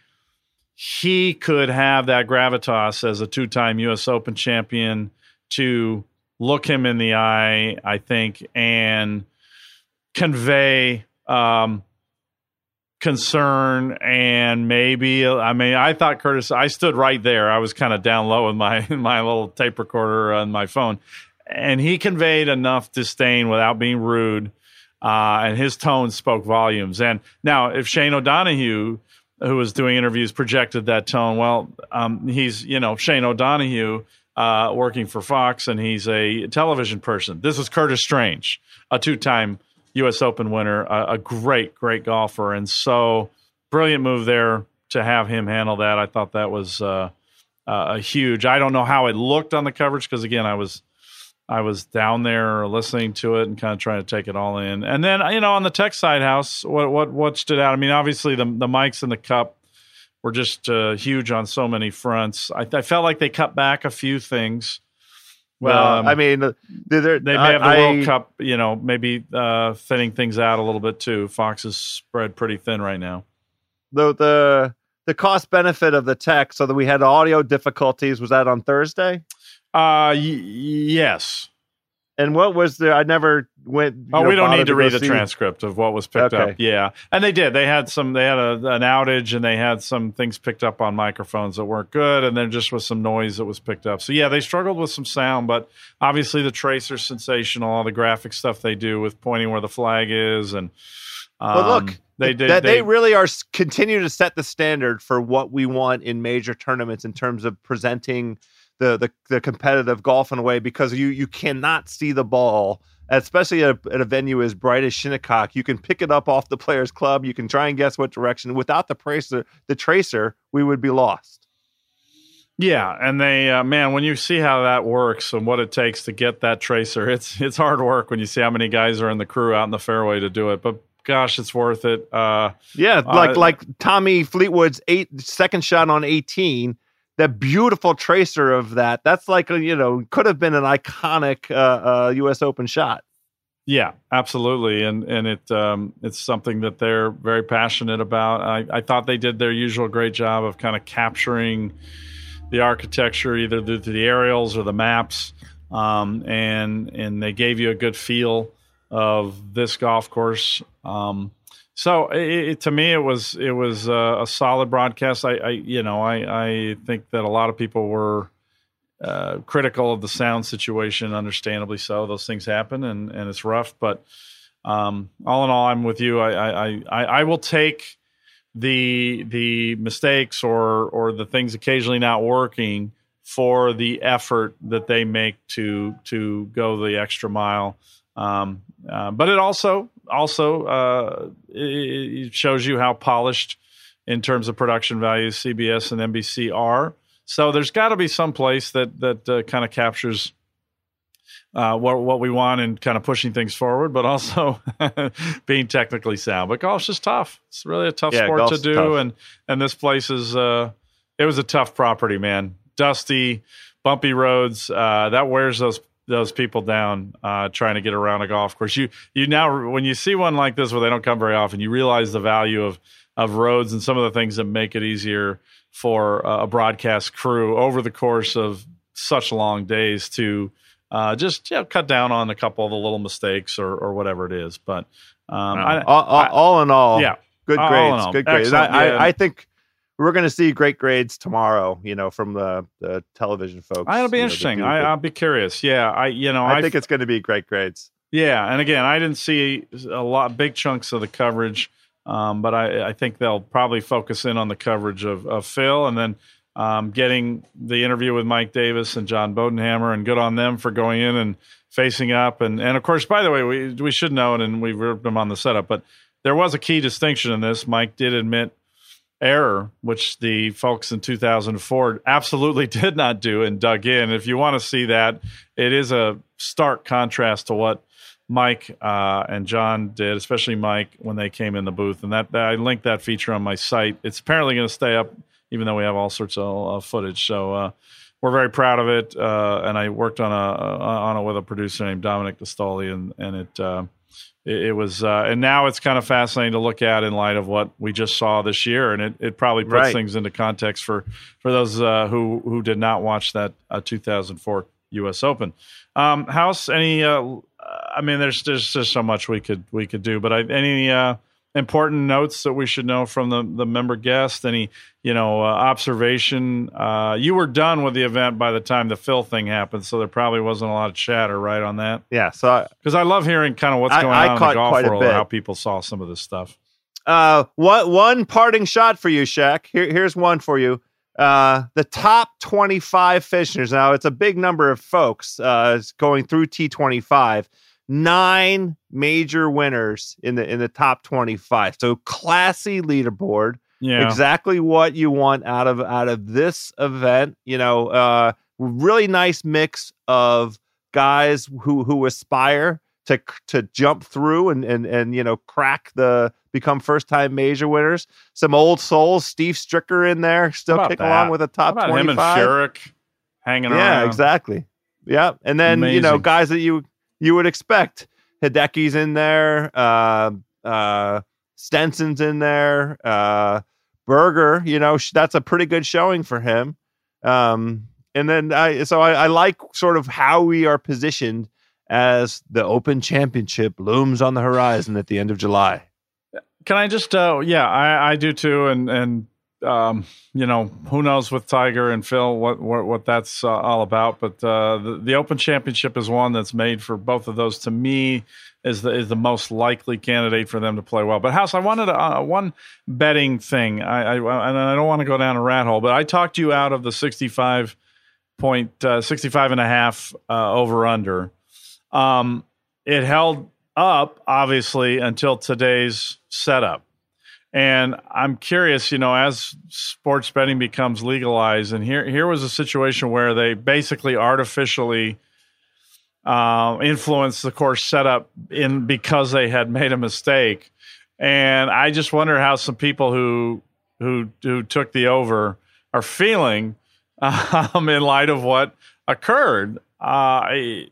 he could have that gravitas as a two-time U.S. Open champion to look him in the eye, I think, and convey um, concern and maybe I mean I thought Curtis I stood right there. I was kind of down low with my my little tape recorder on my phone. And he conveyed enough disdain without being rude uh, and his tone spoke volumes. And now if Shane O'Donoghue who was doing interviews projected that tone well um, he's you know Shane O'Donoghue uh, working for Fox and he's a television person. This is Curtis Strange a two-time U.S. Open winner, a, a great, great golfer, and so brilliant move there to have him handle that. I thought that was uh, a huge. I don't know how it looked on the coverage because again, I was I was down there listening to it and kind of trying to take it all in. And then you know on the tech side house, what what what stood out? I mean, obviously the the mics in the cup were just uh, huge on so many fronts. I, I, felt like they cut back a few things. Well, um, I mean, they may have the I, World Cup, you know, maybe uh, thinning things out a little bit too. Fox is spread pretty thin right now. The the the cost benefit of the tech, so that we had audio difficulties. Was that on Thursday? Uh, y- yes. And what was the? I never went. Oh, know, we don't need to, to read the transcript of what was picked okay. up. Yeah, and they did. They had some. They had a, an outage, and they had some things picked up on microphones that weren't good, and then just was some noise that was picked up. So yeah, they struggled with some sound, but obviously the tracer's sensational. All the graphic stuff they do with pointing where the flag is, and um, well, look, they did. That they, they really are continue to set the standard for what we want in major tournaments in terms of presenting the the, the competitive golf in a way because you you cannot see the ball especially at a, at a, venue as bright as Shinnecock, you can pick it up off the players' club. You can try and guess what direction. Without the tracer, the tracer, we would be lost. Yeah, and they, uh, man, when you see how that works and what it takes to get that tracer, it's it's hard work when you see how many guys are in the crew out in the fairway to do it. But gosh, it's worth it. Uh, yeah, like uh, like Tommy Fleetwood's eight second shot on eighteen that beautiful tracer of that. That's like a, you know could have been an iconic uh, uh, U.S. Open shot. Yeah, absolutely, and and it um, it's something that they're very passionate about. I, I thought they did their usual great job of kind of capturing the architecture either through the aerials or the maps, um, and and they gave you a good feel of this golf course. Um, so it, it, to me, it was it was uh, a solid broadcast. I, I, you know I I think that a lot of people were uh, critical of the sound situation, understandably so. Those things happen, and and it's rough. But um, all in all, I'm with you. I I I, I will take the the mistakes or or the things occasionally not working for the effort that they make to to go the extra mile. Um, uh, but it also also uh, it, it shows you how polished in terms of production values CBS and NBC are. So there's got to be some place that that uh, kind of captures uh, what what we want and kind of pushing things forward, but also being technically sound. But golf's just tough. It's really a tough Yeah, sport to do, tough. and and this place is uh, it was a tough property, man. Dusty, bumpy roads. Uh, that wears those those people down uh, trying to get around a golf course. You you now when you see one like this where they don't come very often, you realize the value of of roads and some of the things that make it easier for uh, a broadcast crew over the course of such long days to uh, just you know, cut down on a couple of the little mistakes or, or whatever it is. But um, I, all, all, I- all in all, yeah, good grades, all, good grades. I, yeah. I, I think we're going to see great grades tomorrow. You know, from the, the television folks. it'll be you know, interesting. I, i'll be curious. Yeah, I you know I I think it's going to be great grades. Yeah, and again, I didn't see a lot big chunks of the coverage, um, but I, I think they'll probably focus in on the coverage of, of Phil, and then um, getting the interview with Mike Davis and John Bodenhamer, and good on them for going in and facing up, and and of course, by the way, we we should know, it, and we ripped them on the setup, but there was a key distinction in this. Mike did admit error, which the folks in 2004 absolutely did not do and dug in. If you want to see that, it is a stark contrast to what Mike uh, and John did, especially Mike when they came in the booth. And that, I linked that feature on my site. It's apparently going to stay up, even though we have all sorts of uh, footage. So uh, we're very proud of it. Uh, and I worked on a on it with a producer named Dominic Distoli, and and it. It, it was, uh, and now it's kind of fascinating to look at in light of what we just saw this year, and it, it probably puts Right. things into context for for those uh, who who did not watch that uh, 2004 U.S. Open. Um, House, any? Uh, I mean, there's there's just so much we could we could do, but I, any uh, important notes that we should know from the the member guest? Any you know uh, observation? Uh, you were done with the event by the time the Phil thing happened, so there probably wasn't a lot of chatter right on that. Yeah. So Because I love hearing kind of what's going I on in the golf world and how people saw some of this stuff. Uh, what one parting shot for you, Shack? Here, here's one for you. Uh, the top 25 finishers. Now it's a big number of folks. Uh, going through T25. Nine major winners in the in the top 25. So classy leaderboard. Yeah. Exactly what you want out of out of this event. You know, uh, really nice mix of guys who who aspire to to jump through and and and you know crack the become first time major winners. Some old souls, Steve Stricker in there, still kicking that? along with a How top about twenty him and. Furyk hanging around? Yeah, exactly. Yeah, and then you know guys that you you would expect. Hideki's in there. Uh, uh, Stenson's in there. Uh, Berger, you know sh- that's a pretty good showing for him. Um, and then I so I, I like sort of how we are positioned as the Open Championship looms on the horizon at the end of July. Can I just? Uh, yeah, I, I do too, and and um, you know who knows with Tiger and Phil what what, what that's uh, all about. But uh, the, the Open Championship is one that's made for both of those. To me, is the is the most likely candidate for them to play well. But House, I wanted uh, one betting thing. I, I and I don't want to go down a rat hole, but I talked you out of the sixty five point uh, 65 and a half uh, over under. Um, it held up obviously until today's setup. And I'm curious, you know, as sports betting becomes legalized, and here here was a situation where they basically artificially uh, influenced the course setup in because they had made a mistake. And I just wonder how some people who who who took the over are feeling um, in light of what occurred. Uh, I-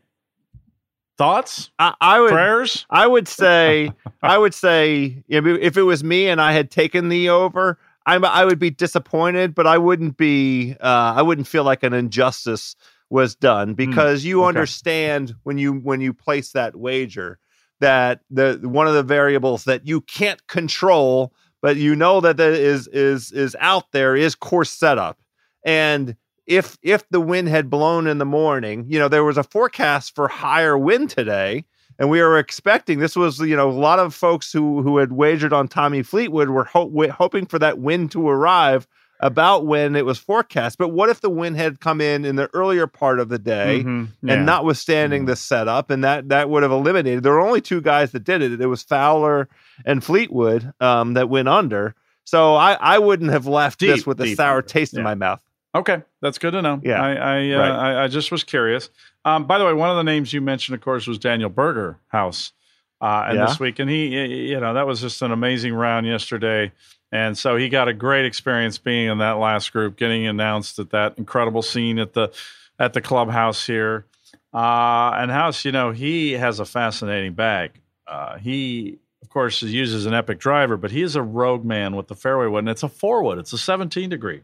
thoughts, I, I would prayers? I would say, I would say, if it- was me and I had taken the over, I I would be disappointed, but I wouldn't be, uh, I wouldn't feel like an injustice was done because you okay. understand when you when you place that wager that the one of the variables that you can't control, but you know that that is is is out there is course setup, and if if the wind had blown in the morning, you know there was a forecast for higher wind today. and we were expecting this was you know a lot of folks who who had wagered on Tommy Fleetwood were ho- w- hoping for that wind to arrive about when it was forecast. But what if the wind had come in in the earlier part of the day? Mhm. Yeah. and notwithstanding Mhm. the setup, and that that would have eliminated. There were only two guys that did it. It was Fowler and Fleetwood um, that went under. So I I wouldn't have left this with a sour taste in my mouth. Okay, that's good to know. Yeah. I I, uh, Right. I I just was curious. Um, by the way, one of the names you mentioned, of course, was Daniel Berger House, uh, and Yeah. this week, and he, you know, that was just an amazing round yesterday, and so he got a great experience being in that last group, getting announced at that incredible scene at the at the clubhouse here. Uh, and House, you know, he has a fascinating bag. Uh, he, of course, uses an epic driver, but he is a rogue man with the fairway wood, and it's a four wood. It's a 17 degree.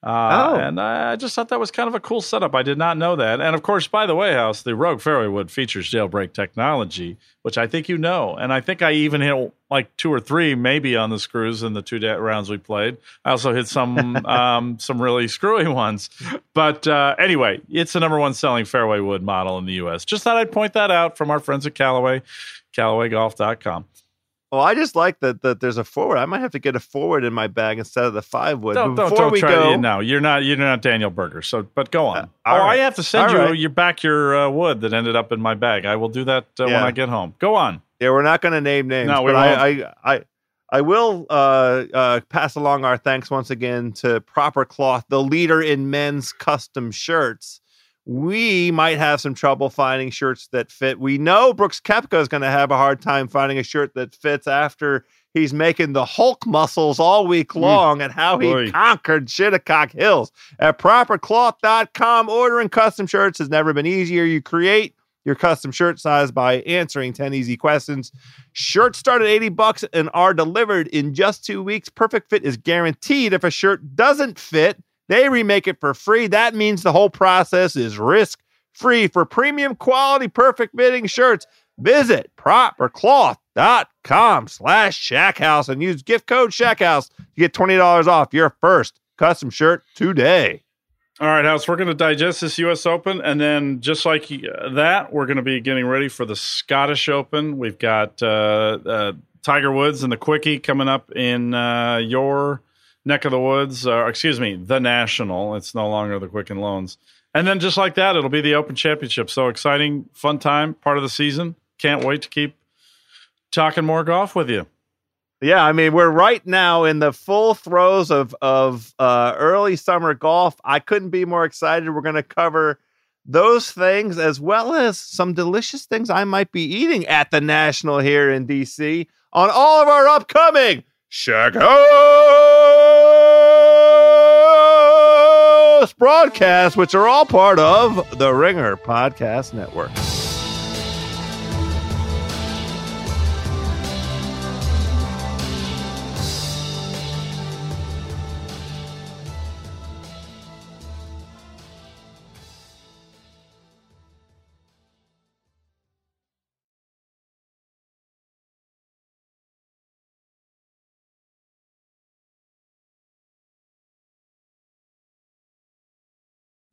Uh, Oh. And I just thought that was kind of a cool setup. I did not know that. And of course, by the way, House, the Rogue Fairway Wood features jailbreak technology, which I think you know. And I think I even hit like two or three, maybe on the screws in the two da- rounds we played. I also hit some um, some really screwy ones. But uh, anyway, it's the number one selling fairway wood model in the U.S. Just thought I'd point that out from our friends at Callaway, CallawayGolf.com. Well, I just like that that there's a forward. I might have to get a forward in my bag instead of the five wood. Don't, don't, don't we try. go, no, you're not. You're not Daniel Berger. So, but go on. Uh, oh, all I have to send All you right. your back your uh, wood that ended up in my bag. I will do that uh, when I get home. Go on. yeah, we're not going to name names. No, we but I, I I I will uh, uh, pass along our thanks once again to Proper Cloth, the leader in men's custom shirts. We might have some trouble finding shirts that fit. We know Brooks Koepka is going to have a hard time finding a shirt that fits after he's making the Hulk muscles all week hmm. long and how he Boy. conquered Shinnecock Hills. At propercloth.com, ordering custom shirts has never been easier. You create your custom shirt size by answering 10 easy questions. Shirts start at 80 bucks and are delivered in just two weeks. Perfect fit is guaranteed. If a shirt doesn't fit, they remake it for free. That means the whole process is risk free. For premium quality, perfect fitting shirts, visit propercloth.com slash shackhouse and use gift code shackhouse to get $20 off your first custom shirt today. All right, House. We're going to digest this U.S. Open, and then just like that, we're going to be getting ready for the Scottish Open. We've got uh, uh, Tiger Woods and the Quickie coming up in uh, your neck of the woods. Uh, excuse me, the National. It's no longer the Quicken Loans. And then just like that, it'll be the Open Championship. So exciting, fun time, part of the season. Can't wait to keep talking more golf with you. Yeah, I mean, we're right now in the full throes of of uh, early summer golf. I couldn't be more excited. We're going to cover those things as well as some delicious things I might be eating at the National here in DC on all of our upcoming Shack House broadcasts, which are all part of the Ringer Podcast Network.